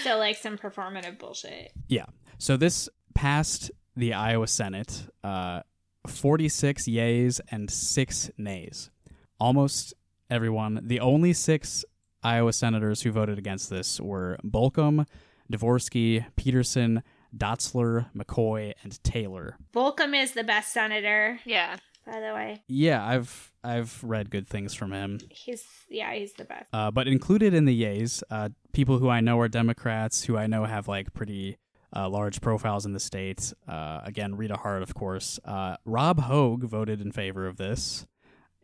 So like some performative bullshit. Yeah. So this passed the Iowa Senate, uh, 46 yays and 6 nays. Almost everyone. The only six Iowa senators who voted against this were Bolkcom, Dvorsky, Peterson, Dotzler, McCoy, and Taylor. Bolkcom is the best senator, yeah. By the way. Yeah, I've I've read good things from him. He's yeah, he's the best. Uh, but included in the yays, uh, people who I know are Democrats, who I know have like pretty uh, large profiles in the state. Uh, again, Rita Hart, of course. Uh, Rob Hogg voted in favor of this,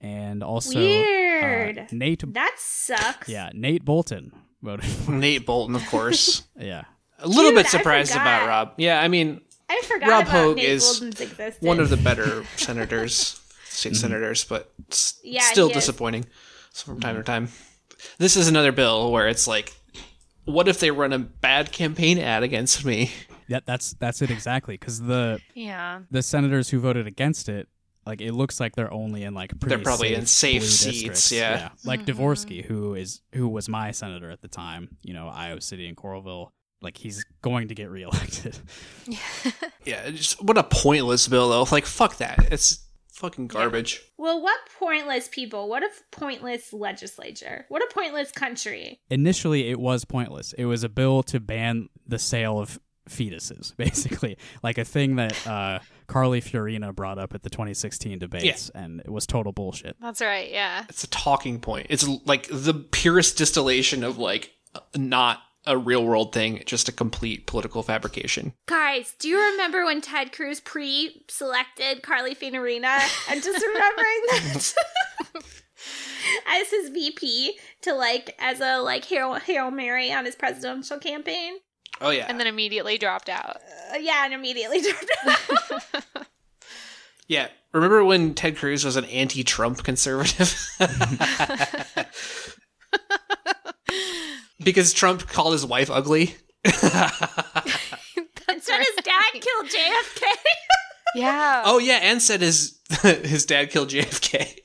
and also uh, Weird. Nate. that sucks. Yeah, Nate Boulton voted. For, Nate Boulton, of course. [laughs] yeah, A little Dude, bit surprised about Rob. Yeah, I mean, I forgot Rob about Hogg Nate is Boulton's existence. one of the better [laughs] senators, state senators, but s- Yeah, still he is. disappointing from time to time. This is another bill where it's like, what if they run a bad campaign ad against me? Yeah, that's that's it exactly. Because the Yeah. the senators who voted against it, like it looks like they're only in like pretty They're probably in safe seats, districts. yeah. Like Mhm. Dvorsky, who is who was my senator at the time, you know, Iowa City and Coralville. Like he's going to get reelected. [laughs] Yeah, just what a pointless bill though. Like fuck that. It's fucking garbage. Well, what pointless people? What a pointless legislature? What a pointless country? Initially, it was pointless. It was a bill to ban the sale of fetuses, [laughs] basically, like a thing that uh, Carly Fiorina brought up at the 2016 debates, and it was total bullshit. That's right. Yeah. It's a talking point. It's like the purest distillation of like not a real world thing, just a complete political fabrication. Guys, do you remember when Ted Cruz pre-selected Carly Fiorina? I'm just remembering [laughs] that [laughs] as his VP to like as a like hail hail mary on his presidential campaign. Oh yeah. And then immediately dropped out. Uh, yeah, and immediately [laughs] dropped out. Yeah. Remember when Ted Cruz was an anti-Trump conservative? Because Trump called his wife ugly. [laughs] And so his dad killed JFK. [laughs] Yeah. Oh yeah, and said his [laughs] his dad killed JFK.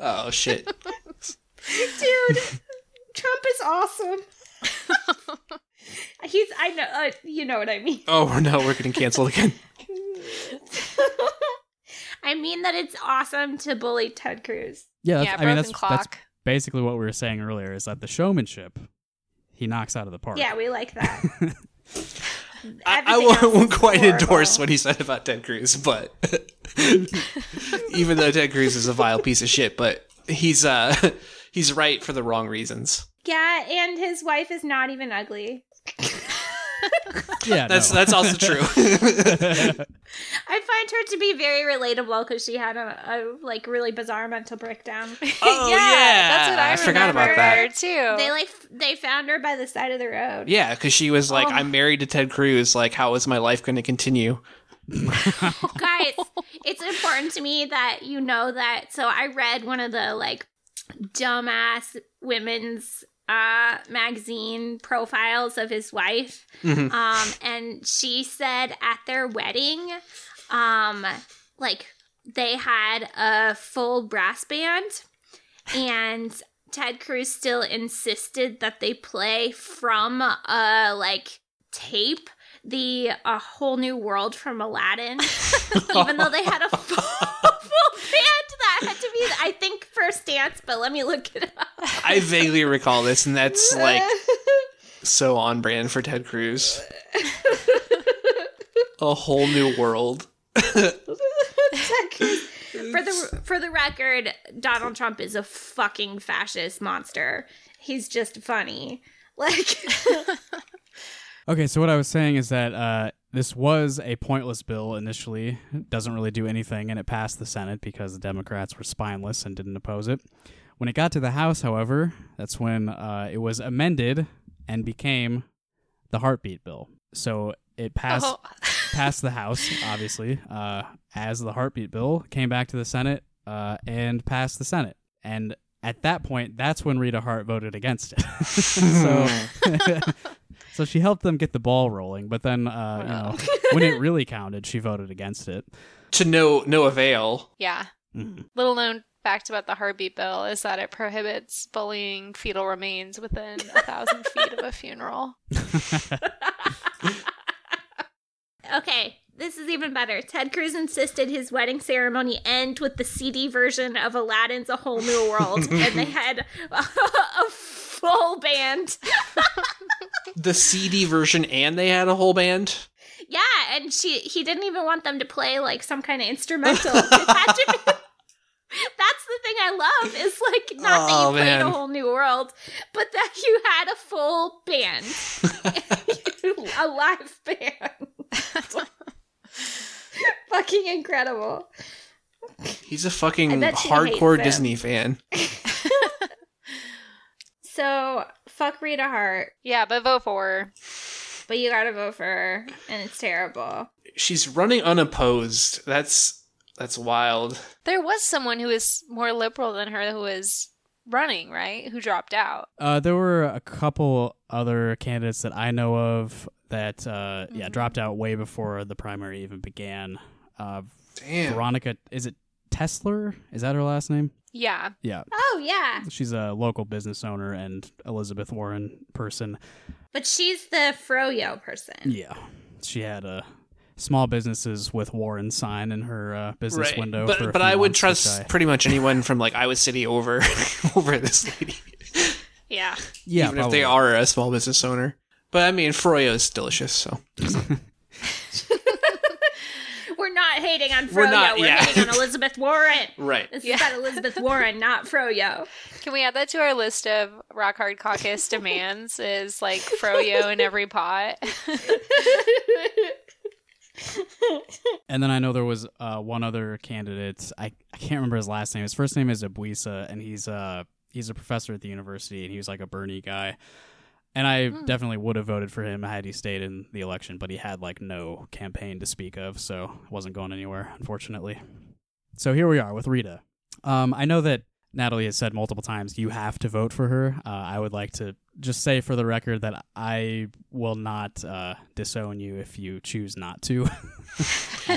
Oh shit. Dude, Trump is awesome. He's, I know, uh, you know what I mean. Oh no, we're getting canceled again. I mean that it's awesome to bully Ted Cruz. Yeah, that's, yeah, I mean that's clock. that's basically what we were saying earlier. Is that the showmanship he knocks out of the park. Yeah, we like that. [laughs] I, I won't, won't quite horrible. endorse what he said about Ted Cruz, but [laughs] even though Ted Cruz is a vile piece of shit, but he's uh [laughs] he's right for the wrong reasons. Yeah, and his wife is not even ugly. [laughs] yeah, That's no. that's also true. [laughs] I find her to be very relatable because she had a, a like really bizarre mental breakdown. [laughs] Oh, yeah. that's what I, I forgot about remember that. too. They like f- they found her by the side of the road. yeah, because she was like, Oh. "I'm married to Ted Cruz. Like, how is my life going to continue?" Oh, guys, it's important to me that you know that. So I read one of the like dumbass women's uh magazine profiles of his wife Mhm. um and she said at their wedding um like they had a full brass band and Ted Cruz still insisted that they play from a like tape the a whole new world from Aladdin [laughs] [laughs] even though they had a full, full band that had to be I think first dance but let me look it up I vaguely recall this, and that's like [laughs] so on brand for Ted Cruz. A whole new world. For the for the record, Donald Trump is a fucking fascist monster. He's just funny. Like Okay, so what I was saying is that uh, this was a pointless bill initially. It doesn't really do anything, and it passed the Senate because the Democrats were spineless and didn't oppose it. When it got to the House, however, that's when uh, it was amended and became the heartbeat bill. So it passed Oh. [laughs] passed the House, obviously, uh, as the heartbeat bill, came back to the Senate uh, and passed the Senate. And at that point, that's when Rita Hart voted against it. [laughs] so, [laughs] so she helped them get the ball rolling. But then, uh, you know, [laughs] when it [laughs] really counted, she voted against it. to no no avail. yeah. Mhm. Little known fact about the heartbeat bill is that it prohibits bullying fetal remains within a thousand [laughs] feet of a funeral. Okay, this is even better. Ted Cruz insisted his wedding ceremony end with the CD version of Aladdin's A Whole New World, and they had a, full band. [laughs] The CD version, and they had a whole band. Yeah, and she he didn't even want them to play like some kind of instrumental. It had to be. [laughs] That's the thing I love is like not that Oh, you played man. a whole new world, but that [laughs] you had a full band, a live band. Fucking incredible. He's a fucking I bet she hardcore Disney fan. So fuck Rita Hart, Yeah, but vote for her. but you gotta vote for her, and it's terrible. She's running unopposed. That's that's wild. There was someone who was more liberal than her who was running, right? Who dropped out. Uh, there were a couple other candidates that I know of that, uh, yeah, Mhm. dropped out way before the primary even began. Uh, Damn. Veronica, is it Tesler? Is that her last name? Yeah. Yeah. Oh yeah, She's a local business owner and Elizabeth Warren person. but she's the froyo person. Yeah. She had uh, small businesses with Warren sign in her uh, business Right. window. But for but I would trust I- pretty much anyone from like Iowa City over [laughs] over this lady. Yeah. yeah, even if they are a small business owner. But I mean, Froyo is delicious, so We're [laughs] not hating on Froyo. We're We're, yeah. hating on Elizabeth Warren. [laughs] right. This Yeah. is about Elizabeth Warren, not Froyo. Can we add that to our list of Rock Hard Caucus demands? Is like froyo in every pot. [laughs] And then I know there was uh, one other candidate. I, I can't remember his last name. His first name is Abuisa, and he's uh he's a professor at the university, and he was like a Bernie guy. And I Hmm. definitely would have voted for him had he stayed in the election, but he had like no campaign to speak of, so wasn't going anywhere, unfortunately. So here we are with Rita. Um, I know that Natalie has said multiple times, you have to vote for her. Uh, I would like to just say for the record that I will not uh, disown you if you choose not to. [laughs]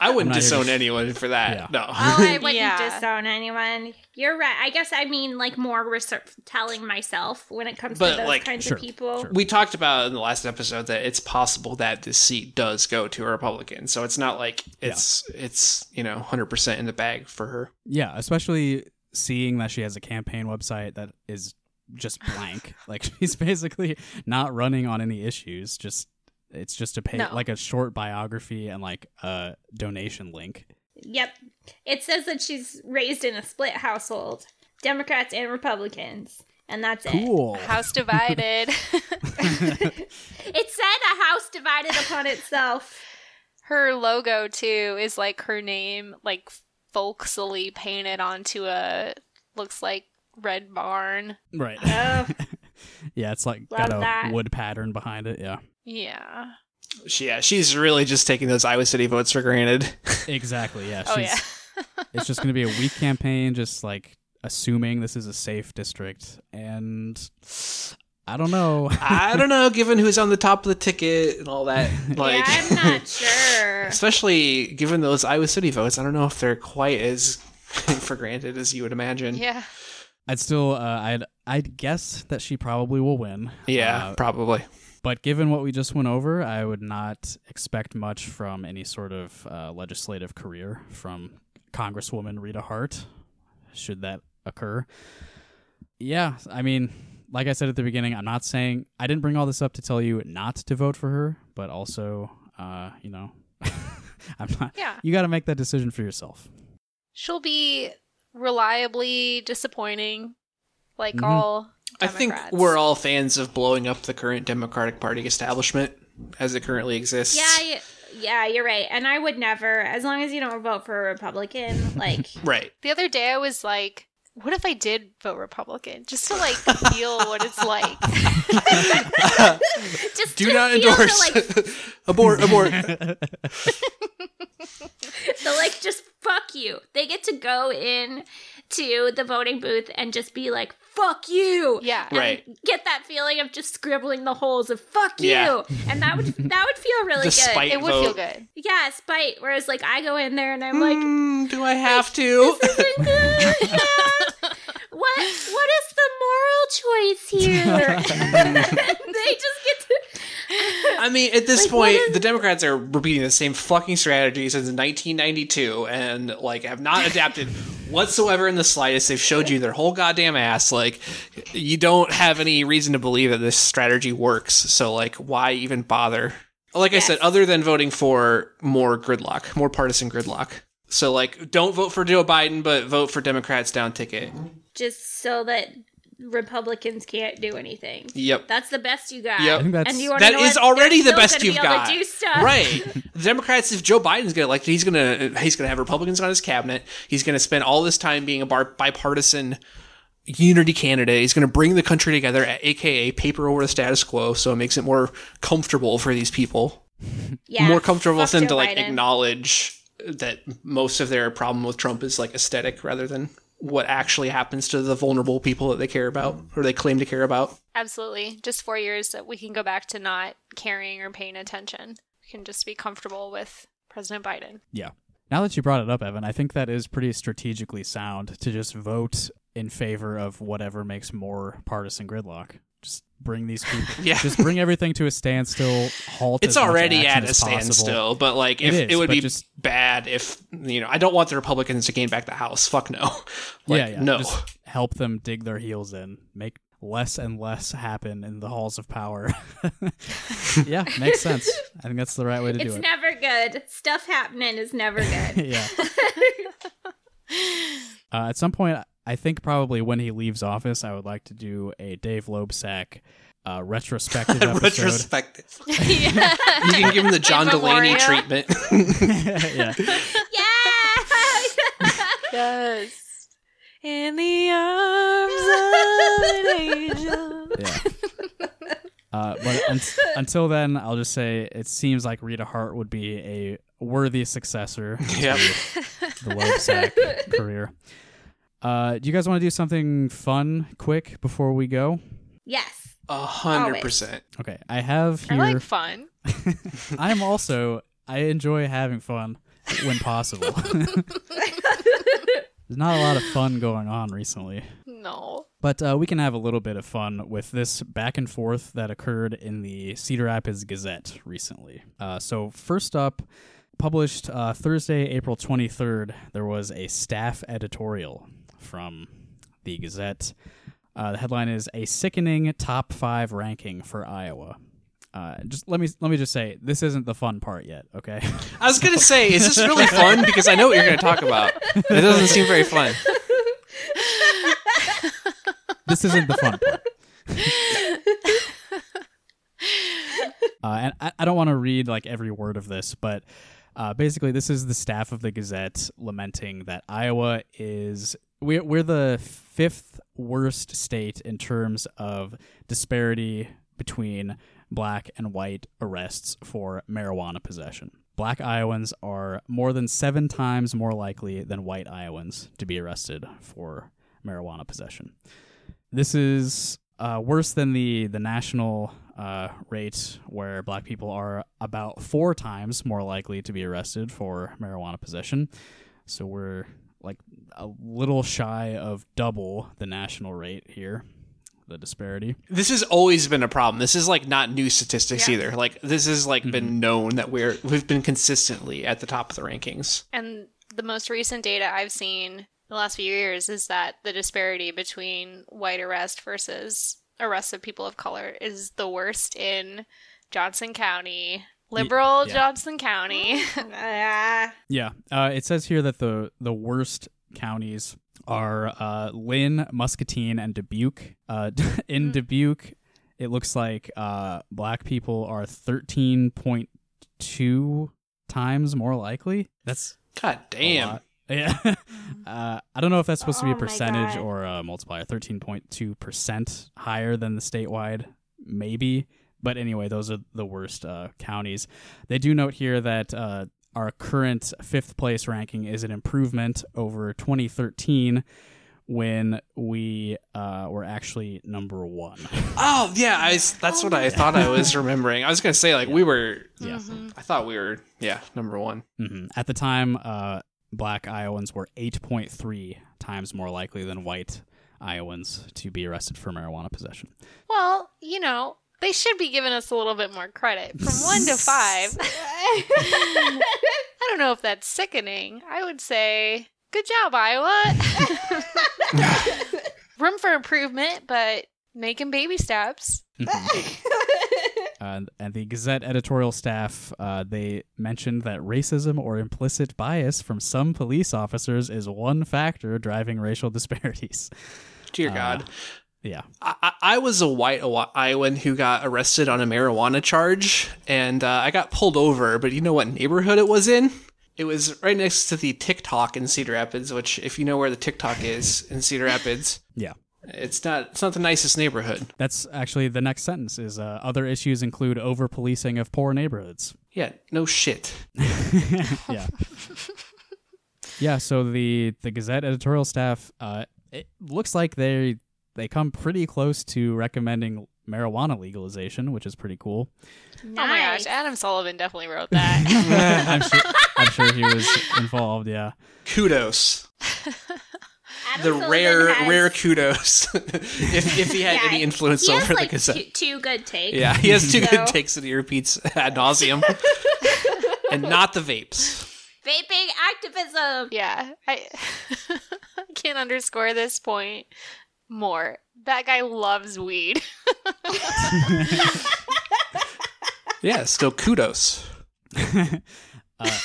I wouldn't not here to disown anyone for that. Yeah. No. Oh, I [laughs] wouldn't Yeah. disown anyone. You're right. I guess I mean like more research telling myself when it comes But, to those like, kinds sure, of people. sure. we talked about in the last episode that it's possible that this seat does go to a Republican. So it's not like it's it's, you know, 100% in the bag for her. yeah, especially seeing that she has a campaign website that is just blank. [laughs] like she's basically not running on any issues. Just it's just a pay No. like a short biography and like a donation link. Yep. It says that she's raised in a split household, Democrats and Republicans, and that's it. House divided. [laughs] It said a house divided upon itself. her logo too is like her name, like folksily painted onto a looks like red barn. Right. Oh, [laughs] yeah, it's like Love got a that. wood pattern behind it. Yeah. Yeah. She, yeah, she's really just taking those Iowa City votes for granted. [laughs] Exactly. Yeah. Oh yeah. it's just going to be a weak [laughs] campaign, just like assuming this is a safe district. And I don't know. I don't know, given who's on the top of the ticket and all that. Like, yeah, I'm not sure. [laughs] especially given those Iowa City votes, I don't know if they're quite as [laughs] for granted as you would imagine. yeah. I'd still, uh, I'd, I'd guess that she probably will win. Yeah, Uh, probably. but given what we just went over, I would not expect much from any sort of uh, legislative career from Congresswoman Rita Hart, should that occur. Yeah, I mean, like I said at the beginning, I'm not saying I didn't bring all this up to tell you not to vote for her, but also, uh, you know, [laughs] I'm not. Yeah. You got to make that decision for yourself. She'll be reliably disappointing, like Mhm. all. I think we're all fans of blowing up the current Democratic Party establishment as it currently exists. Yeah, yeah, you're right. And I would never, as long as you don't vote for a Republican, like [laughs] Right. The other day I was like, what if I did vote Republican? Just to like feel what it's like. [laughs] just Do to not feel the, endorse. like [laughs] abort, abort. [laughs] the like just fuck you. They get to go in to the voting booth and just be like fuck you. Yeah. And Right. Get that feeling of just scribbling the holes of fuck Yeah. you. And that would that would feel really The good. spite It would feel good. Yeah, spite. Whereas like I go in there and I'm like Mm, do I have to? [laughs] yeah. What what is the moral choice here? [laughs] [laughs] they just get to I mean, at this Like, point, is- the Democrats are repeating the same fucking strategy since 1992, and like have not adapted [laughs] whatsoever in the slightest. They've showed you their whole goddamn ass. Like, you don't have any reason to believe that this strategy works. So, like, why even bother? Like I said, other than voting for more gridlock, more partisan gridlock. So, like, don't vote for Joe Biden, but vote for Democrats down ticket. Just so that Republicans can't do anything. Yep. That's the best you got. Yep. I think that's- and you wanna That know is what? already the best you've be able got. to do stuff. Right. [laughs] The Democrats, if Joe Biden's gonna like, he's gonna he's gonna have Republicans on his cabinet. He's gonna spend all this time being a bar- bipartisan unity candidate. He's gonna bring the country together, aka paper over the status quo, so it makes it more comfortable for these people. [laughs] Yeah. more comfortable Fuck for them Joe to like Biden. acknowledge that most of their problem with Trump is like aesthetic rather than what actually happens to the vulnerable people that they care about mm. or they claim to care about. Absolutely. Just four years that we can go back to not caring or paying attention. We can just be comfortable with President Biden. Yeah. Now that you brought it up, Evan, I think that is pretty strategically sound to just vote in favor of whatever makes more partisan gridlock. Just bring these people. [laughs] Yeah. Just bring everything to a standstill. Halt. It's already at a standstill, but like It if is, it would be just- bad if you know, I don't want the Republicans to gain back the House. Fuck no. [laughs] Like, yeah, yeah. no. Just help them dig their heels in. Make less and less happen in the halls of power. [laughs] yeah, makes sense. I think that's the right way to do It's it. never good. Stuff happening is never good. yeah. Uh, at some point, I think probably when he leaves office, I would like to do a Dave Loebsack uh, retrospective [laughs] episode. Retrospective. [laughs] yeah. You can give him the John In Delaney memoriam. treatment. [laughs] yeah. yeah. yes. In the arms of an angel. Yeah. Uh, but un- until then, I'll just say it seems like Rita Hart would be a worthy successor Yep. to the Loebsack career. Uh, do you guys want to do something fun, quick, before we go? Yes. A hundred percent. Okay, I have here. I like fun. [laughs] I'm also. I enjoy having fun when possible. [laughs] There's not a lot of fun going on recently. No. But uh, we can have a little bit of fun with this back and forth that occurred in the Cedar Rapids Gazette recently. Uh, so, first up, published uh, Thursday, April 23rd, there was a staff editorial from the Gazette. Uh, the headline is "A Sickening Top Five Ranking for Iowa." Uh, just let me let me just say this isn't the fun part yet. Okay, [laughs] I was gonna say, is this really fun? Because I know what you're gonna talk about. It doesn't seem very fun. this isn't the fun part. [laughs] uh, and I, I don't want to read like every word of this, but uh, basically, this is the staff of the Gazette lamenting that Iowa is we're we're the fifth worst state in terms of disparity between black and white arrests for marijuana possession. Black Iowans are more than seven times more likely than white Iowans to be arrested for marijuana possession. This is uh, worse than the the national uh, rate, where black people are about four times more likely to be arrested for marijuana possession. So we're like a little shy of double the national rate here. The disparity. This has always been a problem. This is like not new statistics Yeah. either. Like this has like been mm-hmm. known that we're we've been consistently at the top of the rankings. And the most recent data I've seen the last few years is that the disparity between white arrest versus arrests of people of color is the worst in Johnson County, liberal yeah. Johnson County. Ah. [laughs] [laughs] Yeah, uh, it says here that the the worst counties are uh, Linn, Muscatine, and Dubuque. Uh, [laughs] in Mm. Dubuque, it looks like uh, black people are thirteen point two times more likely. That's God a damn. lot. Yeah, uh, I don't know if that's supposed to be Oh a percentage or a multiplier. Thirteen point two percent higher than the statewide, maybe. But anyway, those are the worst uh, counties. They do note here that uh, our current fifth place ranking is an improvement over 2013 when we uh, were actually number one. Oh yeah, I s- that's what I thought I was remembering. I was gonna say like we were. Yeah. I thought we were yeah number one. hmm At the time, uh, black Iowans were 8.3 times more likely than white Iowans to be arrested for marijuana possession. well, you know, they should be giving us a little bit more credit. From one to five. [laughs] [laughs] I don't know if that's sickening. I would say, good job, Iowa. [laughs] Room for improvement, but making baby steps. and, and the Gazette editorial staff uh, they mentioned that racism or implicit bias from some police officers is one factor driving racial disparities. Dear Uh, God. Yeah, I, I was a white Iowan who got arrested on a marijuana charge, and uh, I got pulled over. But you know what neighborhood it was in? It was right next to the TikTok in Cedar Rapids. Which, if you know where the TikTok is in Cedar Rapids, [laughs] yeah. it's not it's not the nicest neighborhood. That's actually the next sentence. Is uh, other issues include over policing of poor neighborhoods. Yeah, no shit. [laughs] yeah. yeah, so the the Gazette editorial staff uh it looks like they they come pretty close to recommending marijuana legalization, which is pretty cool. Oh my gosh, Adam Sullivan definitely wrote [laughs] that. I'm sure I'm sure he was involved, yeah. Kudos. [laughs] Adam The Sullivan rare has- rare kudos. [laughs] if if he had Yeah, any influence he has, over like, the Gazette. Two, two good takes. Yeah, he has two So- good takes that he repeats ad nauseum, and not the vapes. Vaping activism. yeah, I, I can't underscore this point more. That guy loves weed. [laughs] Yeah, still kudos. [laughs] Uh,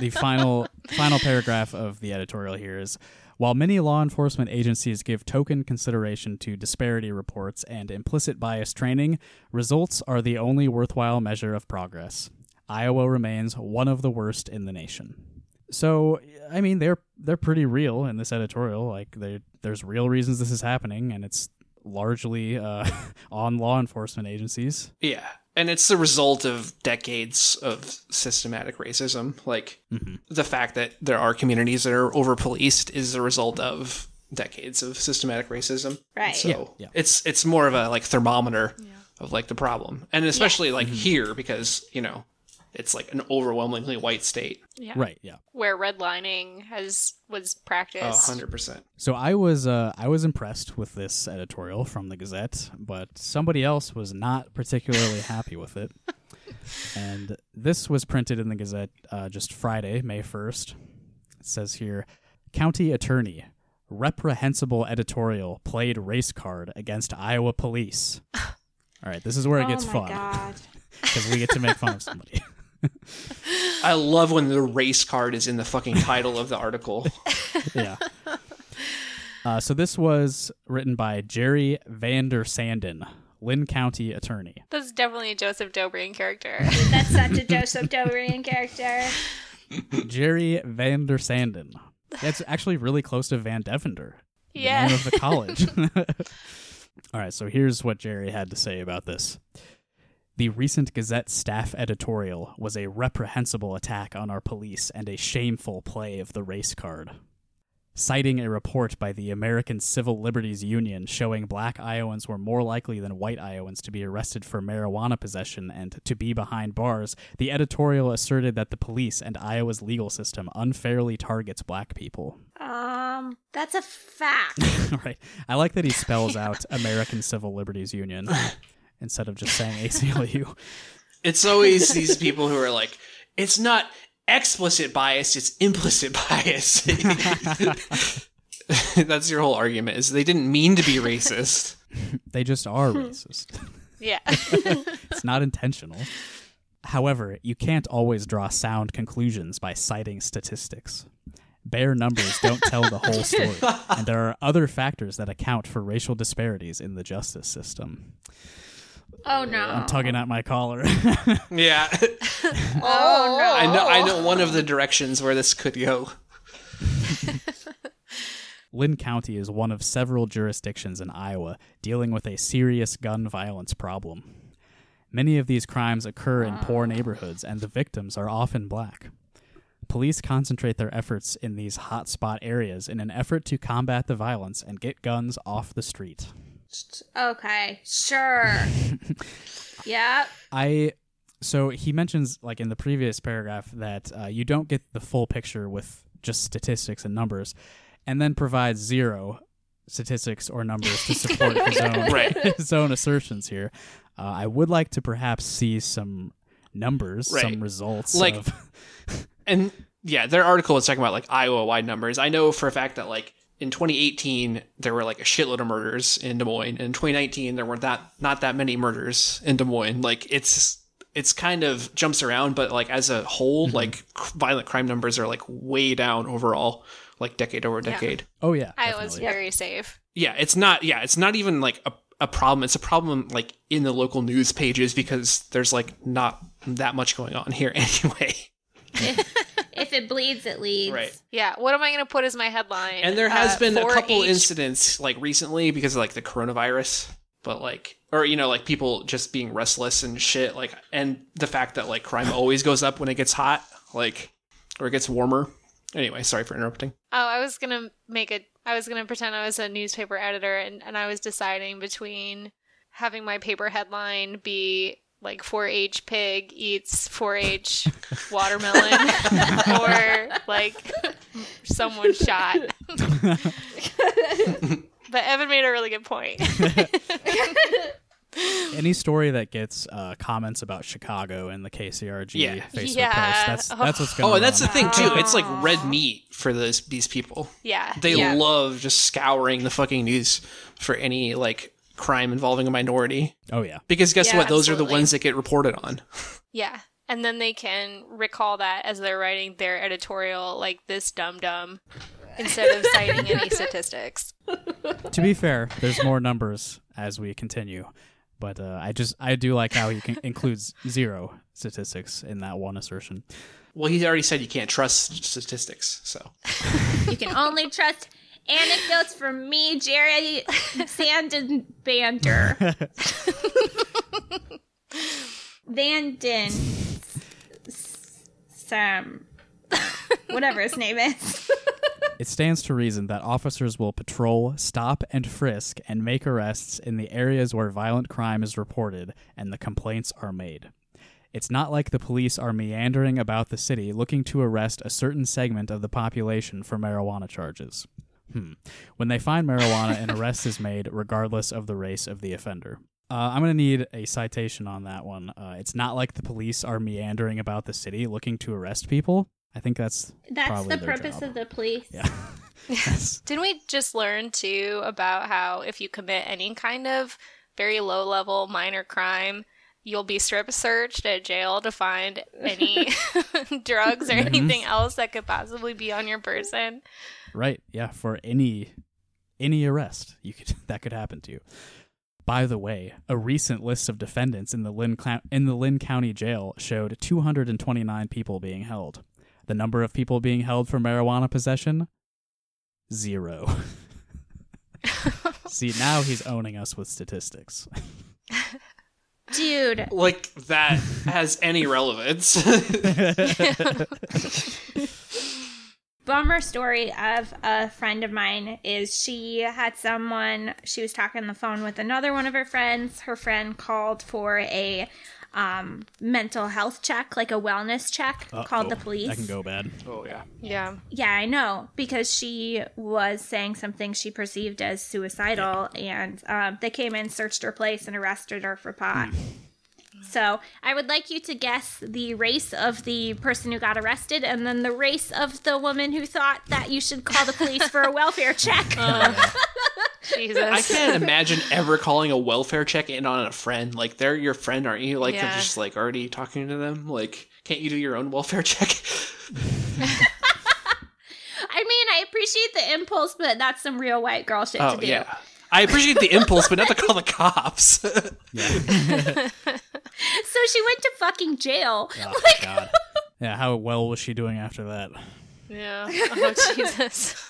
the final final paragraph of the editorial here is while many law enforcement agencies give token consideration to disparity reports and implicit bias training, results are the only worthwhile measure of progress. Iowa remains one of the worst in the nation. So, I mean, they're they're pretty real in this editorial. Like, they, there's real reasons this is happening, and it's largely uh, [laughs] on law enforcement agencies. Yeah, and it's the result of decades of systematic racism. Like hmm the fact that there are communities that are over policed is the result of decades of systematic racism. Right. So Yeah, yeah. it's it's more of a like thermometer of like the problem, and especially like Mm-hmm. here because you know it's like an overwhelmingly white state. Yeah. Right, yeah. Where redlining has was A practiced. hundred percent. So I was uh, I was impressed with this editorial from the Gazette, but somebody else was not particularly happy with it. [laughs] And this was printed in the Gazette uh, just Friday, May first. It says here, County Attorney reprehensible editorial played race card against Iowa police. [laughs] All right, this is where it gets oh my fun god. [laughs] because we get to make fun of somebody. I love when the race card is in the fucking title of the article. [laughs] yeah. Uh, so this was written by Jerry Vander Sanden, Linn County attorney. That's definitely a Joseph Dobrian character. [laughs] That's such a Joseph Dorian character. Jerry Vander Sanden. That's actually really close to Van Devender, the name of the college. [laughs] All right, so here's what Jerry had to say about this. The recent Gazette staff editorial was a reprehensible attack on our police and a shameful play of the race card. Citing a report by the American Civil Liberties Union showing black Iowans were more likely than white Iowans to be arrested for marijuana possession and to be behind bars, the editorial asserted that the police and Iowa's legal system unfairly targets black people. Um, that's a fact. [laughs] right. I like that he spells [laughs] out American Civil Liberties Union [laughs] instead of just saying ACLU. [laughs] It's always these people who are like, it's not explicit bias, it's implicit bias. [laughs] That's your whole argument is they didn't mean to be racist. [laughs] They just are racist. yeah. It's not intentional. However, you can't always draw sound conclusions by citing statistics. Bare numbers don't tell the whole story, and there are other factors that account for racial disparities in the justice system. Oh no. I'm tugging at my collar. [laughs] Yeah. [laughs] Oh, oh no. I know I know one of the directions where this could go. [laughs] Linn County is one of several jurisdictions in Iowa dealing with a serious gun violence problem. Many of these crimes occur in poor ah. neighborhoods, and the victims are often black. Police concentrate their efforts in these hotspot areas in an effort to combat the violence and get guns off the street. Okay, sure. [laughs] yep. I so he mentions like in the previous paragraph that uh, you don't get the full picture with just statistics and numbers, and then provides zero statistics or numbers to support his [laughs] own Right. [laughs] his own assertions here. Uh, I would like to perhaps see some numbers, Right. some results. Like- of, And yeah, their article was talking about like Iowa wide numbers. I know for a fact that like in 2018 there were like a shitload of murders in Des Moines. And in 2019 there were that not that many murders in Des Moines. Like it's it's kind of jumps around, but like as a whole, mm-hmm. like c- violent crime numbers are like way down overall, like decade over decade. oh yeah, I was very safe. Yeah, it's not. Yeah, it's not even like a a problem. It's a problem like in the local news pages because there's like not that much going on here [laughs] anyway. [laughs] If it bleeds, it leads. Right. Yeah. What am I going to put as my headline? And there has Uh, been a couple 4-H incidents like recently because of like the coronavirus, but like or you know like people just being restless and shit like and the fact that like crime always goes up when it gets hot, like or it gets warmer. Anyway, sorry for interrupting. Oh, I was gonna make a. I was gonna pretend I was a newspaper editor, and and I was deciding between having my paper headline be like 4-H pig eats 4-H watermelon, [laughs] or like someone shot. [laughs] but Evan made a really good point. [laughs] Any story that gets uh, comments about Chicago and the KCRG Yeah. Facebook Yeah. post, that's that's what's going on. Oh, and that's the thing too. It's like red meat for those these people. yeah, They Yeah. love just scouring the fucking news for any like crime involving a minority. Oh yeah. Because guess Yeah, what? Those are the ones that get reported on. yeah. And then they can recall that as they're writing their editorial, like this dum dum, instead of citing any [laughs] statistics. to be fair, there's more numbers as we continue, but uh, I just I do like how he can, includes zero statistics in that one assertion. Well, he already said you can't trust statistics, so [laughs] You can only trust anecdotes from me, Jerry Sanden Bander. Vanden. Sam. Whatever his name is. It stands to reason that officers will patrol, stop, and frisk and make arrests in the areas where violent crime is reported and the complaints are made. It's not like the police are meandering about the city looking to arrest a certain segment of the population for marijuana charges. Hmm. When they find marijuana, an arrest is made regardless of the race of the offender. Uh, I'm going to need a citation on that one. Uh, it's not like the police are meandering about the city looking to arrest people. I think that's That's probably the their purpose job. of the police. yeah. [laughs] Yes. Didn't we just learn too about how if you commit any kind of very low level minor crime, you'll be strip searched at jail to find any [laughs] [laughs] drugs or Mm-hmm. anything else that could possibly be on your person? Right. Yeah. For any any arrest, you could [laughs] that could happen to you. By the way, a recent list of defendants in the Linn in the Linn County Jail showed 229 people being held. The number of people being held for marijuana possession, zero. [laughs] See, now he's owning us with statistics. Dude, Like that has any relevance. [laughs] bummer story of a friend of mine is she had someone she was talking on the phone with another one of her friends her friend called for a um, mental health check like a wellness check called the police That can go bad. oh yeah. Yeah. yeah i know because she was saying something she perceived as suicidal and um, they came in searched her place and arrested her for pot so i would like you to guess the race of the person who got arrested and then the race of the woman who thought that you should call the police for a [laughs] welfare check [laughs] oh. Jesus. I can't imagine ever calling a welfare check in on a friend. Like they're your friend, aren't you? Like Yeah. you're just like already talking to them. Like, can't you do your own welfare check? [laughs] i mean i appreciate the impulse but that's some real white girl shit oh to do yeah. I appreciate the impulse, but not to call the cops. Yeah. [laughs] so she went to fucking jail Oh, [laughs] God. [laughs] Yeah. How well was she doing after that? yeah. Oh, Jesus.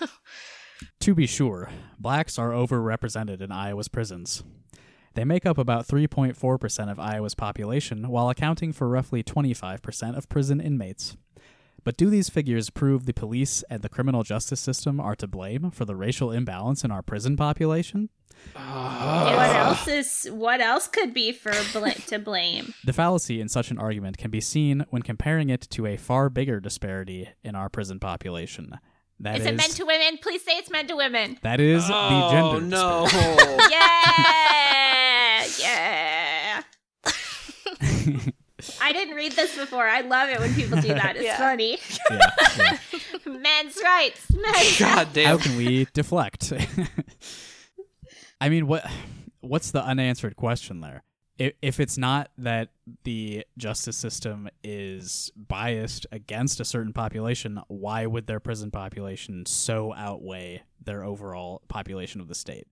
To be sure, blacks are overrepresented in Iowa's prisons. They make up about 3.4% of Iowa's population, while accounting for roughly 25% of prison inmates. But do these figures prove the police and the criminal justice system are to blame for the racial imbalance in our prison population? Uh-huh. what else is what else could be for bl- to blame [laughs] The fallacy in such an argument can be seen when comparing it to a far bigger disparity in our prison population. That is it meant to women please say it's men to women that is the oh gender no. [laughs] yeah yeah [laughs] I didn't read this before. I love it when people do that. It's [laughs] Yeah. funny. Yeah, yeah. [laughs] Men's rights. Men's God How can we deflect? [laughs] I mean, what what's the unanswered question there? If, if it's not that the justice system is biased against a certain population, why would their prison population so outweigh their overall population of the state?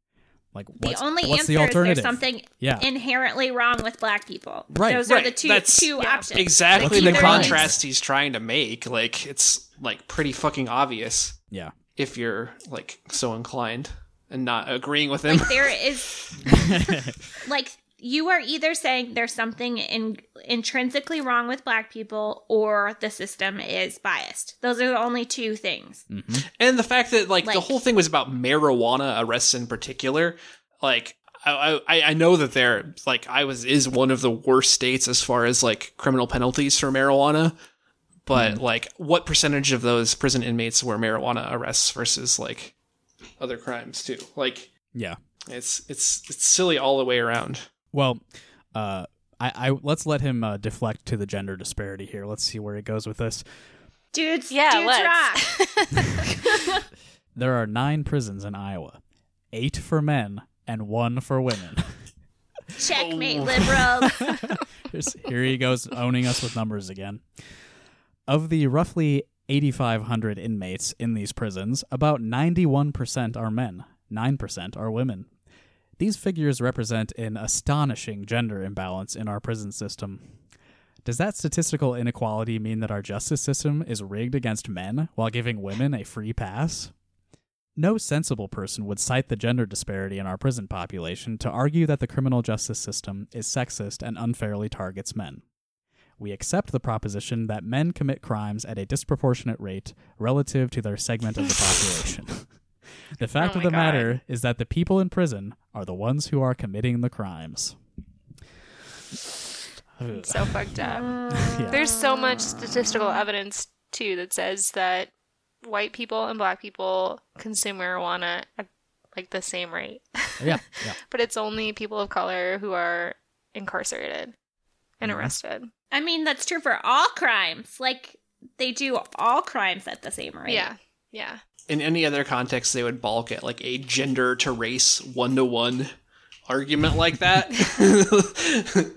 Like, The what's, only what's answer the is there's something Yeah. inherently wrong with black people. Right, Those are the two That's- two Yeah. options. Exactly Like, the contrast he's trying to make. Like it's like pretty fucking obvious yeah. if you're like so inclined and not agreeing with him. [laughs] [laughs] Like there is like you are either saying there's something in, intrinsically wrong with black people or the system is biased. Those are the only two things. Mm-hmm. And the fact that like, the whole thing was about marijuana arrests in particular, like I, I I know that there like I was is one of the worst states as far as like criminal penalties for marijuana. But mm. like what percentage of those prison inmates were marijuana arrests versus like other crimes too? Like Yeah. it's it's it's silly all the way around. Well, uh, I, I let's let him uh, deflect to the gender disparity here. Let's see where he goes with this. Dudes, Yeah, dudes let's. rock. [laughs] There are nine prisons in Iowa, eight for men and one for women. [laughs] Checkmate liberals. [laughs] Here he goes, owning us with numbers again. Of the roughly 8,500 inmates in these prisons, about 91% are men, 9% are women. These figures represent an astonishing gender imbalance in our prison system. Does that statistical inequality mean that our justice system is rigged against men while giving women a free pass? No sensible person would cite the gender disparity in our prison population to argue that the criminal justice system is sexist and unfairly targets men. We accept the proposition that men commit crimes at a disproportionate rate relative to their segment of the population. [laughs] the fact Oh of the God. matter is that the people in prison are the ones who are committing the crimes. So fucked up. [laughs] Yeah. There's so much statistical evidence too that says that white people and black people consume marijuana at like the same rate. yeah, [laughs] yeah. but it's only people of color who are incarcerated and Mhm. arrested. I mean, that's true for all crimes. Like, they do all crimes at the same rate. Yeah. Yeah. In any other context, they would balk at like a gender to race one to one argument like that. [laughs]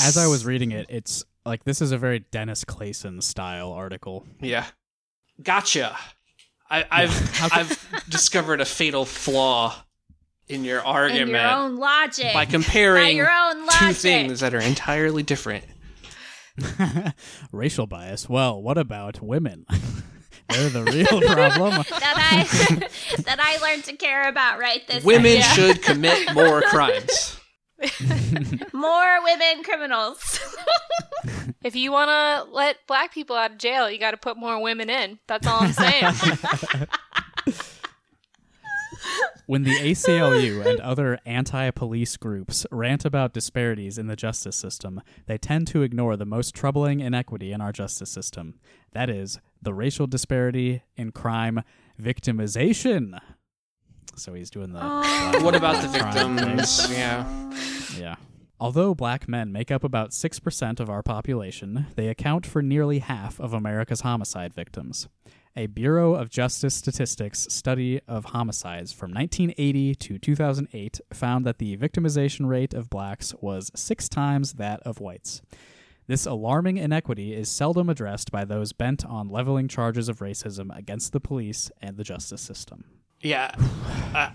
As I was reading it, it's like this is a very Dennis Clayson style article. yeah, gotcha. I, I've [laughs] I've discovered a fatal flaw in your argument. In argument your own logic. by By comparing your own two things that are entirely different. [laughs] Racial bias. Well, what about women? They're the real [laughs] problem. that I [laughs] that I learned to care about right this Women second. should commit more [laughs] crimes. more women criminals. If you want to let black people out of jail, you got to put more women in. That's all I'm saying. When the ACLU and other anti police groups rant about disparities in the justice system, they tend to ignore the most troubling inequity in our justice system. That is, the racial disparity in crime victimization. So he's doing the. Oh. What about the victims? Yeah. Yeah. Although black men make up about 6% of our population, they account for nearly half of America's homicide victims. A Bureau of Justice Statistics study of homicides from 1980 to 2008 found that the victimization rate of blacks was six times that of whites. This alarming inequity is seldom addressed by those bent on leveling charges of racism against the police and the justice system. Yeah. Uh,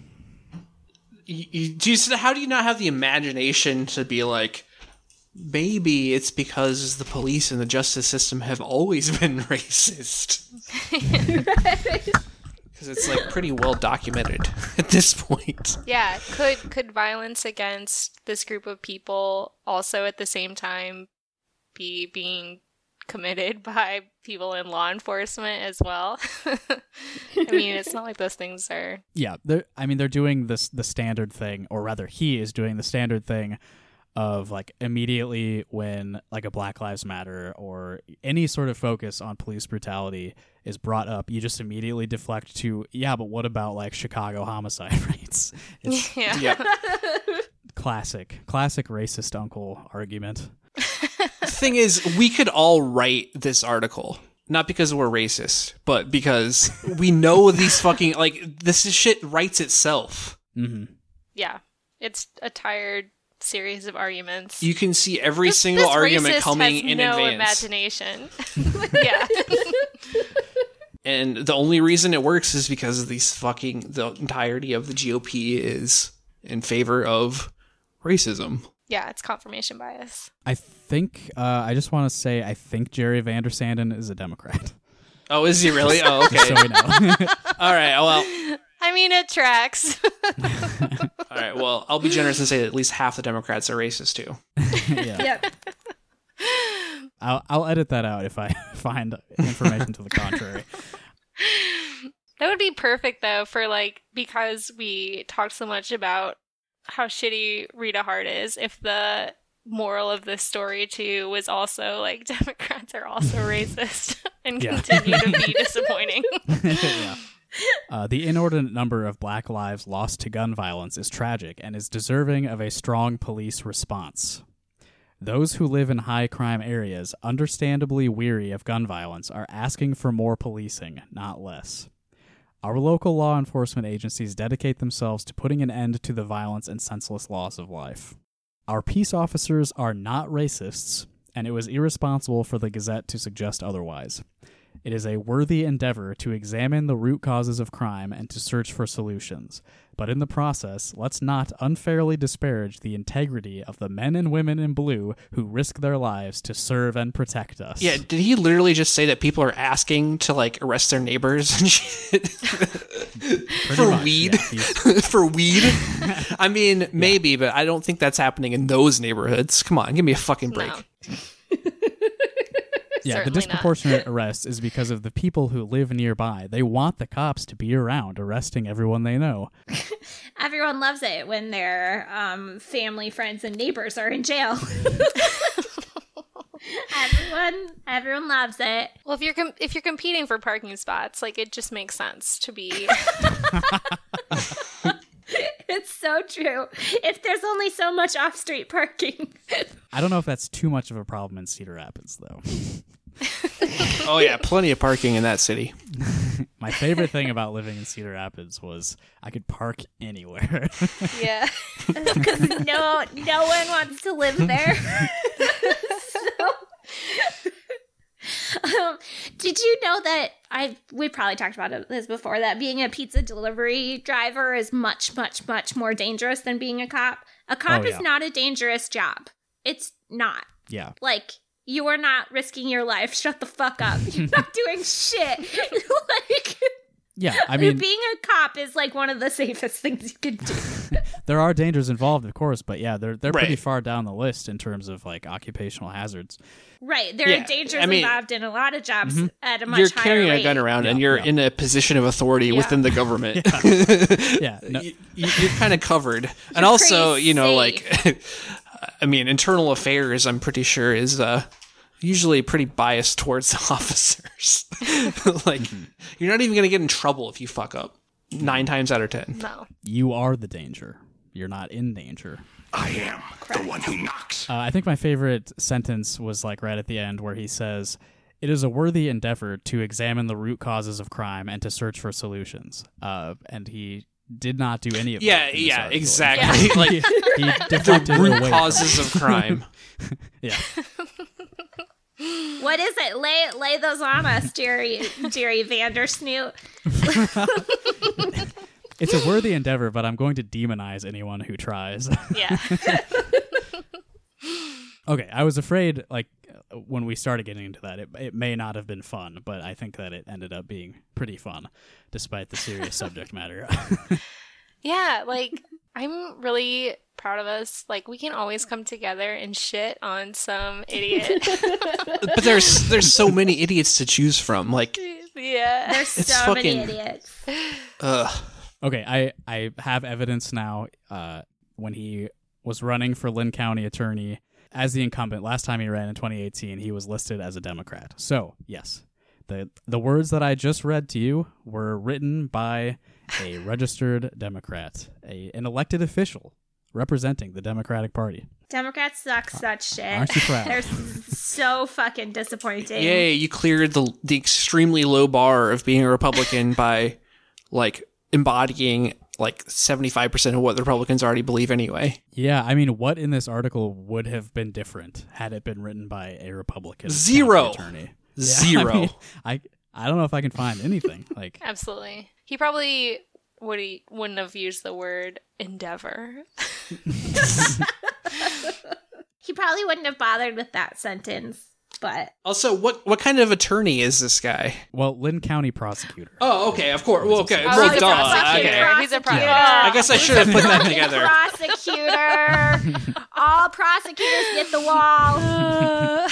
you, you, do you, how do you not have the imagination to be like, maybe it's because the police and the justice system have always [laughs] been racist? [laughs] Because it's like pretty well documented [laughs] at this point. yeah. Could could violence against this group of people also at the same time be being committed by people in law enforcement as well? [laughs] I mean, it's not like those things are. Yeah, they're, I mean, they're doing this the standard thing, or rather, he is doing the standard thing of like immediately when like a Black Lives Matter or any sort of focus on police brutality is brought up, you just immediately deflect to yeah, but what about like Chicago homicide [laughs] rates? It's [laughs] Yeah. Yeah. classic, classic racist uncle argument. The thing is, we could all write this article. Not because we're racist, but because we know these fucking like this is shit writes itself. hmm Yeah. It's a tired series of arguments. You can see every This- single this argument coming has in no advance. imagination. [laughs] yeah. [laughs] And the only reason it works is because of these fucking the entirety of the GOP is in favor of racism. Yeah, it's confirmation bias. I think uh, I just want to say I think Jerry Vandersanden is a Democrat. Oh, is he really? Oh, [laughs] okay. so we know. [laughs] All right. Well, [laughs] I mean, it tracks. all right. Well, I'll be generous and say that at least half the Democrats are racist too. yeah. yep. I'll I'll edit that out if I find information to the contrary. that would be perfect, though, for like, because we talked so much about how shitty Rita Hart is, if the moral of this story, too, was also like, [laughs] Democrats are also [laughs] racist [laughs] and Yeah. continue to be disappointing. yeah. Uh, the inordinate number of black lives lost to gun violence is tragic and is deserving of a strong police response. Those who live in high crime areas, understandably weary of gun violence, are asking for more policing, not less. Our local law enforcement agencies dedicate themselves to putting an end to the violence and senseless loss of life. Our peace officers are not racists, and it was irresponsible for the Gazette to suggest otherwise. It is a worthy endeavor to examine the root causes of crime and to search for solutions. But in the process, let's not unfairly disparage the integrity of the men and women in blue who risk their lives to serve and protect us. Yeah. Did he literally just say that people are asking to like arrest their neighbors and shit [laughs] for much, weed? yeah, he's- [laughs] for weed? [laughs] I mean, maybe, but I don't think that's happening in those neighborhoods. Come on, give me a fucking break. No. Yeah, the Certainly not. disproportionate [laughs] arrest is because of the people who live nearby. They want the cops to be around, arresting everyone they know. [laughs] Everyone loves it when their um, family, friends, and neighbors are in jail. [laughs] everyone, everyone loves it. Well, if you're com- if you're competing for parking spots, like it just makes sense to be. It's so true. If there's only so much off-street parking, I don't know if that's too much of a problem in Cedar Rapids, though. [laughs] Oh yeah, plenty of parking in that city. [laughs] My favorite thing about living in Cedar Rapids was I could park anywhere. [laughs] yeah. because no, no one wants to live there. so, [laughs] um, did you know that I? We probably talked about this before. That being a pizza delivery driver is much, much, much more dangerous than being a cop. A cop Oh, is not a dangerous job. It's not. yeah. Like you are not risking your life. [laughs] Shut the fuck up. [laughs] You're not doing shit. like Yeah, [laughs] I mean, being a cop is like one of the safest things you can do. [laughs] there are dangers involved, of course, but yeah, they're they're pretty far down the list in terms of like occupational hazards. Right. There Yeah, are dangers I mean- involved in a lot of jobs at a much You're higher carrying a gun around, and you're yeah. in a position of authority Yeah. within the government. [laughs] Yeah, no, you, you're kind of covered, and also, you know, safe. like, I mean, internal affairs. I'm pretty sure is uh, usually pretty biased towards [laughs] the officers. [laughs] like, you're not even gonna get in trouble if you fuck up. Nine times out of ten. No. you are the danger. You're not in danger. I am the one who knocks. Uh, I think my favorite sentence was like right at the end where he says, "It is a worthy endeavor to examine the root causes of crime and to search for solutions." Uh, and he did not do any of Yeah, that. in this yeah, article. exactly. [laughs] Like he, he deflected the root away causes of crime. Yeah, What is it? Lay lay those on us, Jerry Jerry Vandersnoot. [laughs] it's a worthy endeavor, but I'm going to demonize anyone who tries. Yeah. [laughs] okay, I was afraid like when we started getting into that, it it may not have been fun, but I think that it ended up being pretty fun, despite the serious subject matter. [laughs] Yeah, like I'm really proud of us. Like we can always come together and shit on some idiot. [laughs] But there's there's so many idiots to choose from. Like, yeah. There's It's so many fucking- idiots. ugh. Okay, I I have evidence now. Uh, when he was running for Linn County attorney as the incumbent last time he ran in 2018, he was listed as a Democrat. So yes, the the words that I just read to you were written by a registered Democrat, a an elected official representing the Democratic Party. Democrats suck such shit. Aren't you proud? [laughs] They're so fucking disappointing. Yay, you cleared the the extremely low bar of being a Republican [laughs] by like embodying like 75% of what the Republicans already believe anyway. Yeah, I mean, what in this article would have been different had it been written by a Republican Zero. attorney? Yeah, Zero. [laughs] I, mean, I I don't know if I can find anything like. [laughs] Absolutely. He probably would he wouldn't have used the word endeavor. [laughs] He probably wouldn't have bothered with that sentence, but Also, what what kind of attorney is this guy? Well, Linn County prosecutor. Oh, okay, of course. Well, okay. Oh, well, he's a duh. prosecutor. Okay. He's a Prosecutor. I guess I should have put that together. [laughs] prosecutor. All prosecutors get the wall.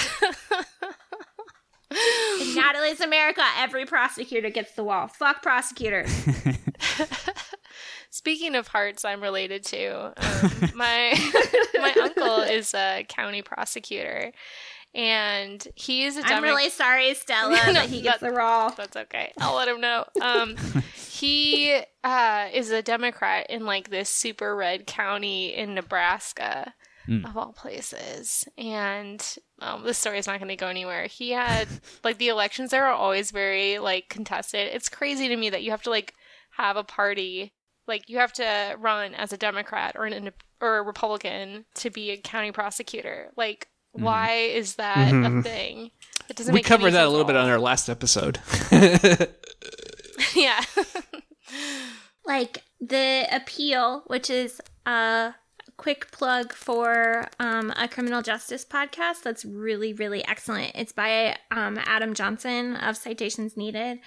In Natalie's America, every prosecutor gets the wall. Fuck prosecutors. [laughs] Speaking of hearts, I'm related to. Um, [laughs] my [laughs] my uncle is a county prosecutor, and he is a I'm Demo- really sorry, Stella, No, that he gets that- the wall. That's okay. I'll let him know. Um, he uh, is a Democrat in like this super red county in Nebraska, Mm. of all places. And um, this story is not going to go anywhere. He had [laughs] like the elections there are always very like contested. It's crazy to me that you have to like have a party, like you have to run as a Democrat or an or a Republican to be a county prosecutor. Like, why is that a Mhm. thing? It doesn't. We make any covered that a little bit on our last episode. [laughs] yeah. [laughs] like the appeal, which is a quick plug for um, a criminal justice podcast that's really, really excellent. It's by um, Adam Johnson of Citations Needed.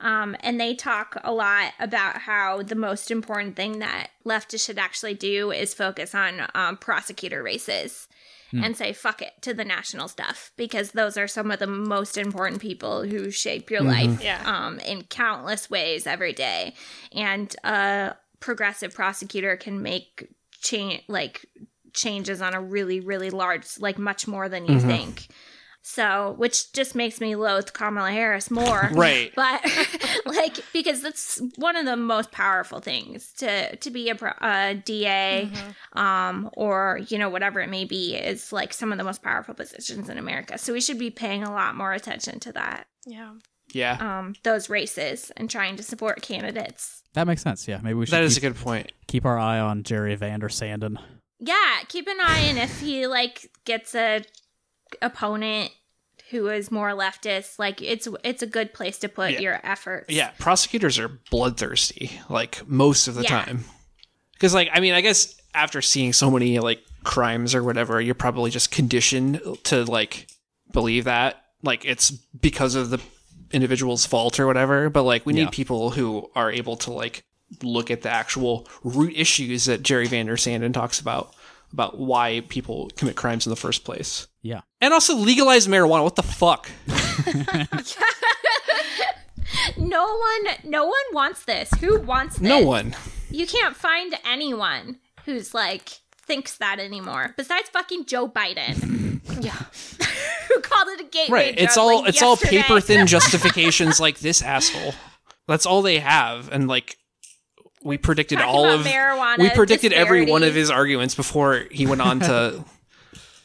Um, and they talk a lot about how the most important thing that leftists should actually do is focus on um, prosecutor races and say fuck it to the national stuff because those are some of the most important people who shape your life Yeah. um, in countless ways every day. And a progressive prosecutor can make change like changes on a really really large like much more than you think. So, which just makes me loathe Kamala Harris more. [laughs] Right. [laughs] But [laughs] like because that's one of the most powerful things to to be a, a DA um or you know whatever it may be is like some of the most powerful positions in America. So we should be paying a lot more attention to that Yeah. Yeah. um those races and trying to support candidates. That makes sense. Yeah, maybe we should That is a keep, good point. keep our eye on Jerry Vander Sanden. Yeah, keep an eye on if he like gets a opponent who is more leftist. Like it's it's a good place to put Yeah. your efforts. Yeah, prosecutors are bloodthirsty, like most of the Yeah. time. Because, like, I mean, I guess after seeing so many like crimes or whatever, you're probably just conditioned to like believe that, like, it's because of the individual's fault or whatever. But like, we Yeah. need people who are able to like look at the actual root issues that Jerry Vander Sanden talks about about why people commit crimes in the first place. Yeah. And also legalize marijuana. What the fuck? [laughs] [laughs] No one no one wants this. Who wants this? No one. You can't find anyone who's like thinks that anymore. Besides fucking Joe Biden. [laughs] Yeah. [laughs] who called it a gateway Right. It's all like, it's all paper thin [laughs] justifications like this asshole. That's all they have. And like we predicted Talking all of marijuana we predicted every one of his arguments before he went on to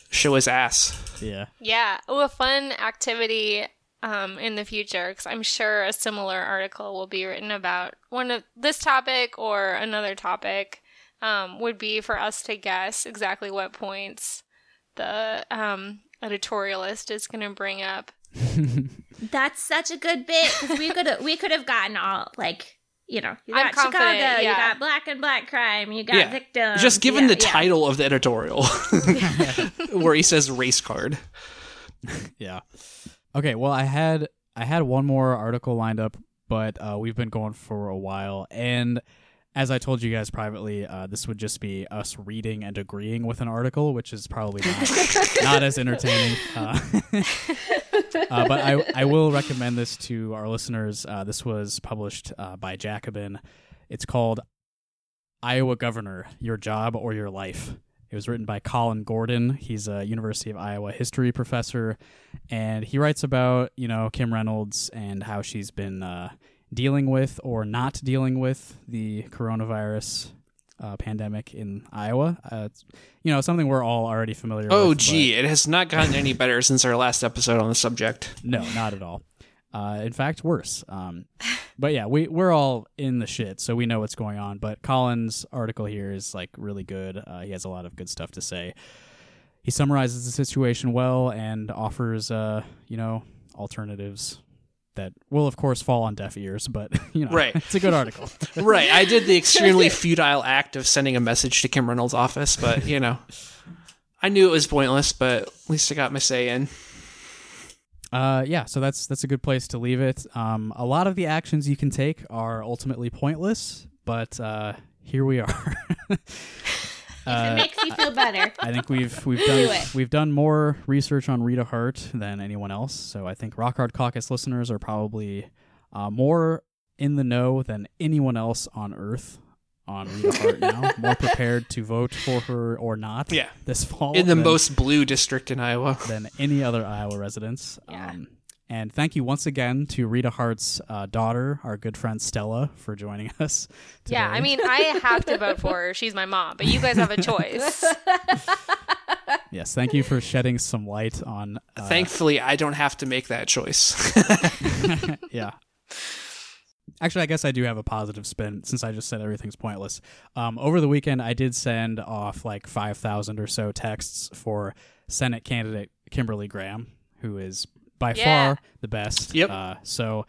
show his ass. Yeah. Yeah. Oh, a fun activity um, in the future because I'm sure a similar article will be written about one of this topic or another topic. Um, would be for us to guess exactly what points the um, editorialist is going to bring up. [laughs] That's such a good bit because we could we could have gotten all like you know you I'm got confident, Chicago, you got black and black crime, you got Yeah. victims. Just given Yeah, the yeah. title of the editorial [laughs] where he says race card. [laughs] Yeah. Okay, well I had I had one more article lined up, but uh, we've been going for a while and as I told you guys privately, uh, this would just be us reading and agreeing with an article, which is probably not, [laughs] not as entertaining. Uh, [laughs] uh, but I, I will recommend this to our listeners. Uh, this was published uh, by Jacobin. It's called Iowa Governor Your Job or Your Life. It was written by Colin Gordon. He's a University of Iowa history professor, and he writes about you know Kim Reynolds and how she's been uh, dealing with or not dealing with the coronavirus uh, pandemic in Iowa. Uh, you know something we're all already familiar Oh with. Oh, gee, it has not gotten any better since our last episode on the subject. no, not at all. Uh, in fact, worse. Um, but yeah, we we're all in the shit, so we know what's going on. But Colin's article here is like really good. Uh, he has a lot of good stuff to say. He summarizes the situation well and offers, uh, you know, alternatives that will, of course, fall on deaf ears. But [laughs] you know, Right. it's a good article. [laughs] Right. I did the [laughs] extremely futile act of sending a message to Kim Reynolds' office, but you know, I knew it was pointless, but at least I got my say in. Uh, yeah, so that's that's a good place to leave it. Um, a lot of the actions you can take are ultimately pointless, but uh, here we are. If it Uh, makes you feel better. [laughs] I think we've we've done it. we've done more research on Rita Hart than anyone else. So I think Rock Hard Caucus listeners are probably uh, more in the know than anyone else on Earth on Rita [laughs] Hart now. More prepared to vote for her or not. Yeah. this fall In the than- most blue district in Iowa. than any other Iowa residents. Yeah. Um, and thank you once again to Rita Hart's uh, daughter, our good friend Stella, for joining [laughs] us. Yeah. I mean, I have to vote for her. She's my mom, but you guys have a choice. [laughs] yes, thank you for shedding some light on. Uh, Thankfully, I don't have to make that choice. [laughs] yeah. Actually, I guess I do have a positive spin since I just said everything's pointless. Um, over the weekend, I did send off like 5,000 or so texts for Senate candidate Kimberly Graham, who is by Yeah. far the best. Yep. Uh, so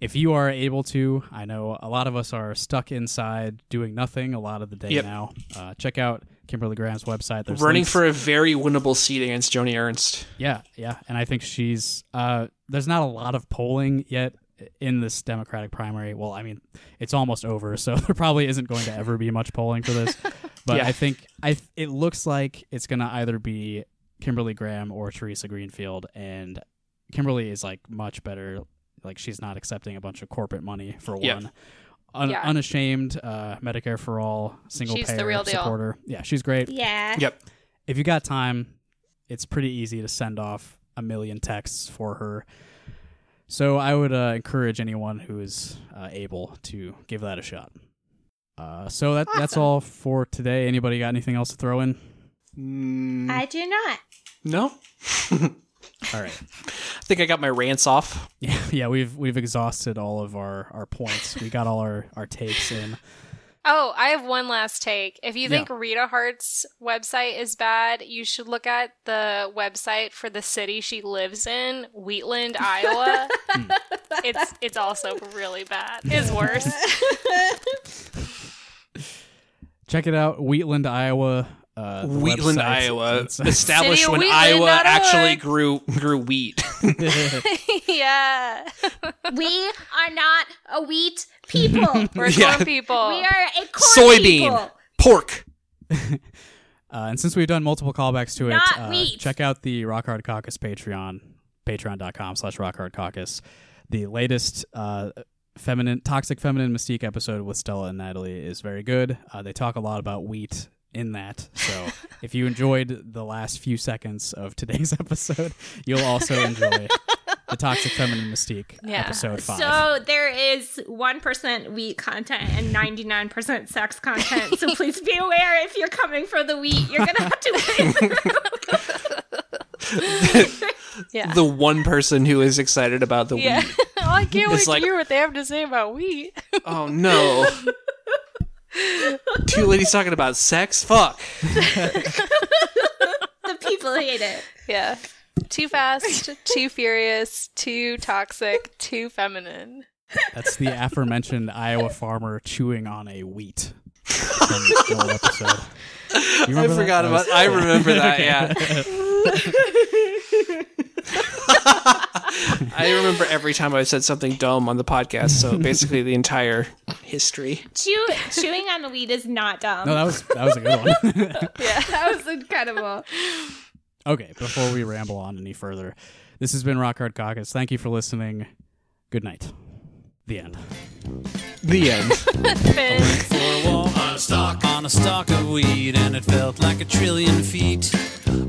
if you are able to, I know a lot of us are stuck inside doing nothing a lot of the day Yep. now. Uh, check out Kimberly Graham's website. There's Running links- for a very winnable seat against Joni Ernst. yeah, yeah, and I think she's. Uh, there's not a lot of polling yet in this Democratic primary. Well, I mean, it's almost over, so [laughs] there probably isn't going to ever be much polling for this. [laughs] But Yeah. I think I. It looks like it's going to either be Kimberly Graham or Theresa Greenfield, and Kimberly is like much better. Like she's not accepting a bunch of corporate money for Yeah. one. Un- Yeah. unashamed, uh, Medicare for all, single She's the payer real deal. supporter. Yeah, she's great. Yeah. Yep. If you got time, it's pretty easy to send off a million texts for her. So I would uh, encourage anyone who is uh, able to give that a shot. Uh, so that that's all for today. Anybody got anything else to throw in? Mm, I do not. no. [laughs] All right. I think I got my rants off. Yeah, [laughs] yeah, we've we've exhausted all of our, our points. We got all our, our takes in. Oh, I have one last take. If you Yeah. think Rita Hart's website is bad, you should look at the website for the city she lives in, Wheatland, [laughs] Iowa. Hmm. it's it's also really bad. It's worse. [laughs] Check it out, Wheatland, Iowa. Uh, [laughs] Wheatland. Iowa, established when Wheatland, Iowa actually Iowa. grew grew wheat. [laughs] [laughs] yeah. we are not a wheat people. We're Yeah. corn people. we are a corn Soybean, people. pork. Uh, and since we've done multiple callbacks to it, uh, check out the Rock Hard Caucus Patreon, patreon.com slash Rock Hard Caucus. The latest uh, feminine, toxic feminine mystique episode with Stella and Natalie is very good. Uh, they talk a lot about wheat in that. So if you enjoyed the last few seconds of today's [laughs] episode, you'll also enjoy the toxic feminine mystique Yeah. episode five. So there is 1% wheat content and 99% sex content. So please be aware if you're coming for the wheat, you're going to have to wait. [laughs] yeah. The one person who is excited about the yeah. wheat. [laughs] I can't wait It's like- to hear what they have to say about wheat. Oh no. Two ladies talking about sex? Fuck. [laughs] the people hate it. Yeah. Too fast, too furious, too toxic, too feminine. That's the aforementioned Iowa farmer chewing on a wheat. From [laughs] the episode. You I forgot That about was- I remember that, [laughs] yeah. [laughs] I remember every time I said something dumb on the podcast, so basically the entire history. Chew, chewing on the wheat is not dumb. No, that was that was a good one. [laughs] Yeah, that was incredible. okay, before we ramble on any further, this has been Rock Hard Caucus. Thank you for listening. Good night. The end. The end. [laughs] Finn. for a walk on a stalk on a stalk of weed and it felt like a trillion feet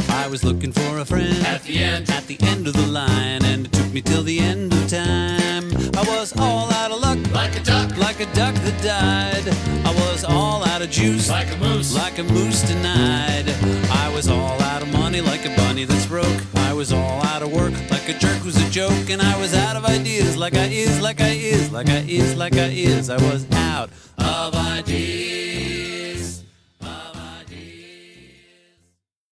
i was looking for a friend at the end. at the end of the line and it took me till the end of time. I was all out of luck like a duck. like a duck that died. I was all out of juice like a moose. like a moose denied. I was all out of money like a bunny that's broke. I was all out of work like a jerk who's a joke. And i was out of ideas like i is like i is like i is like i is. I was out of ideas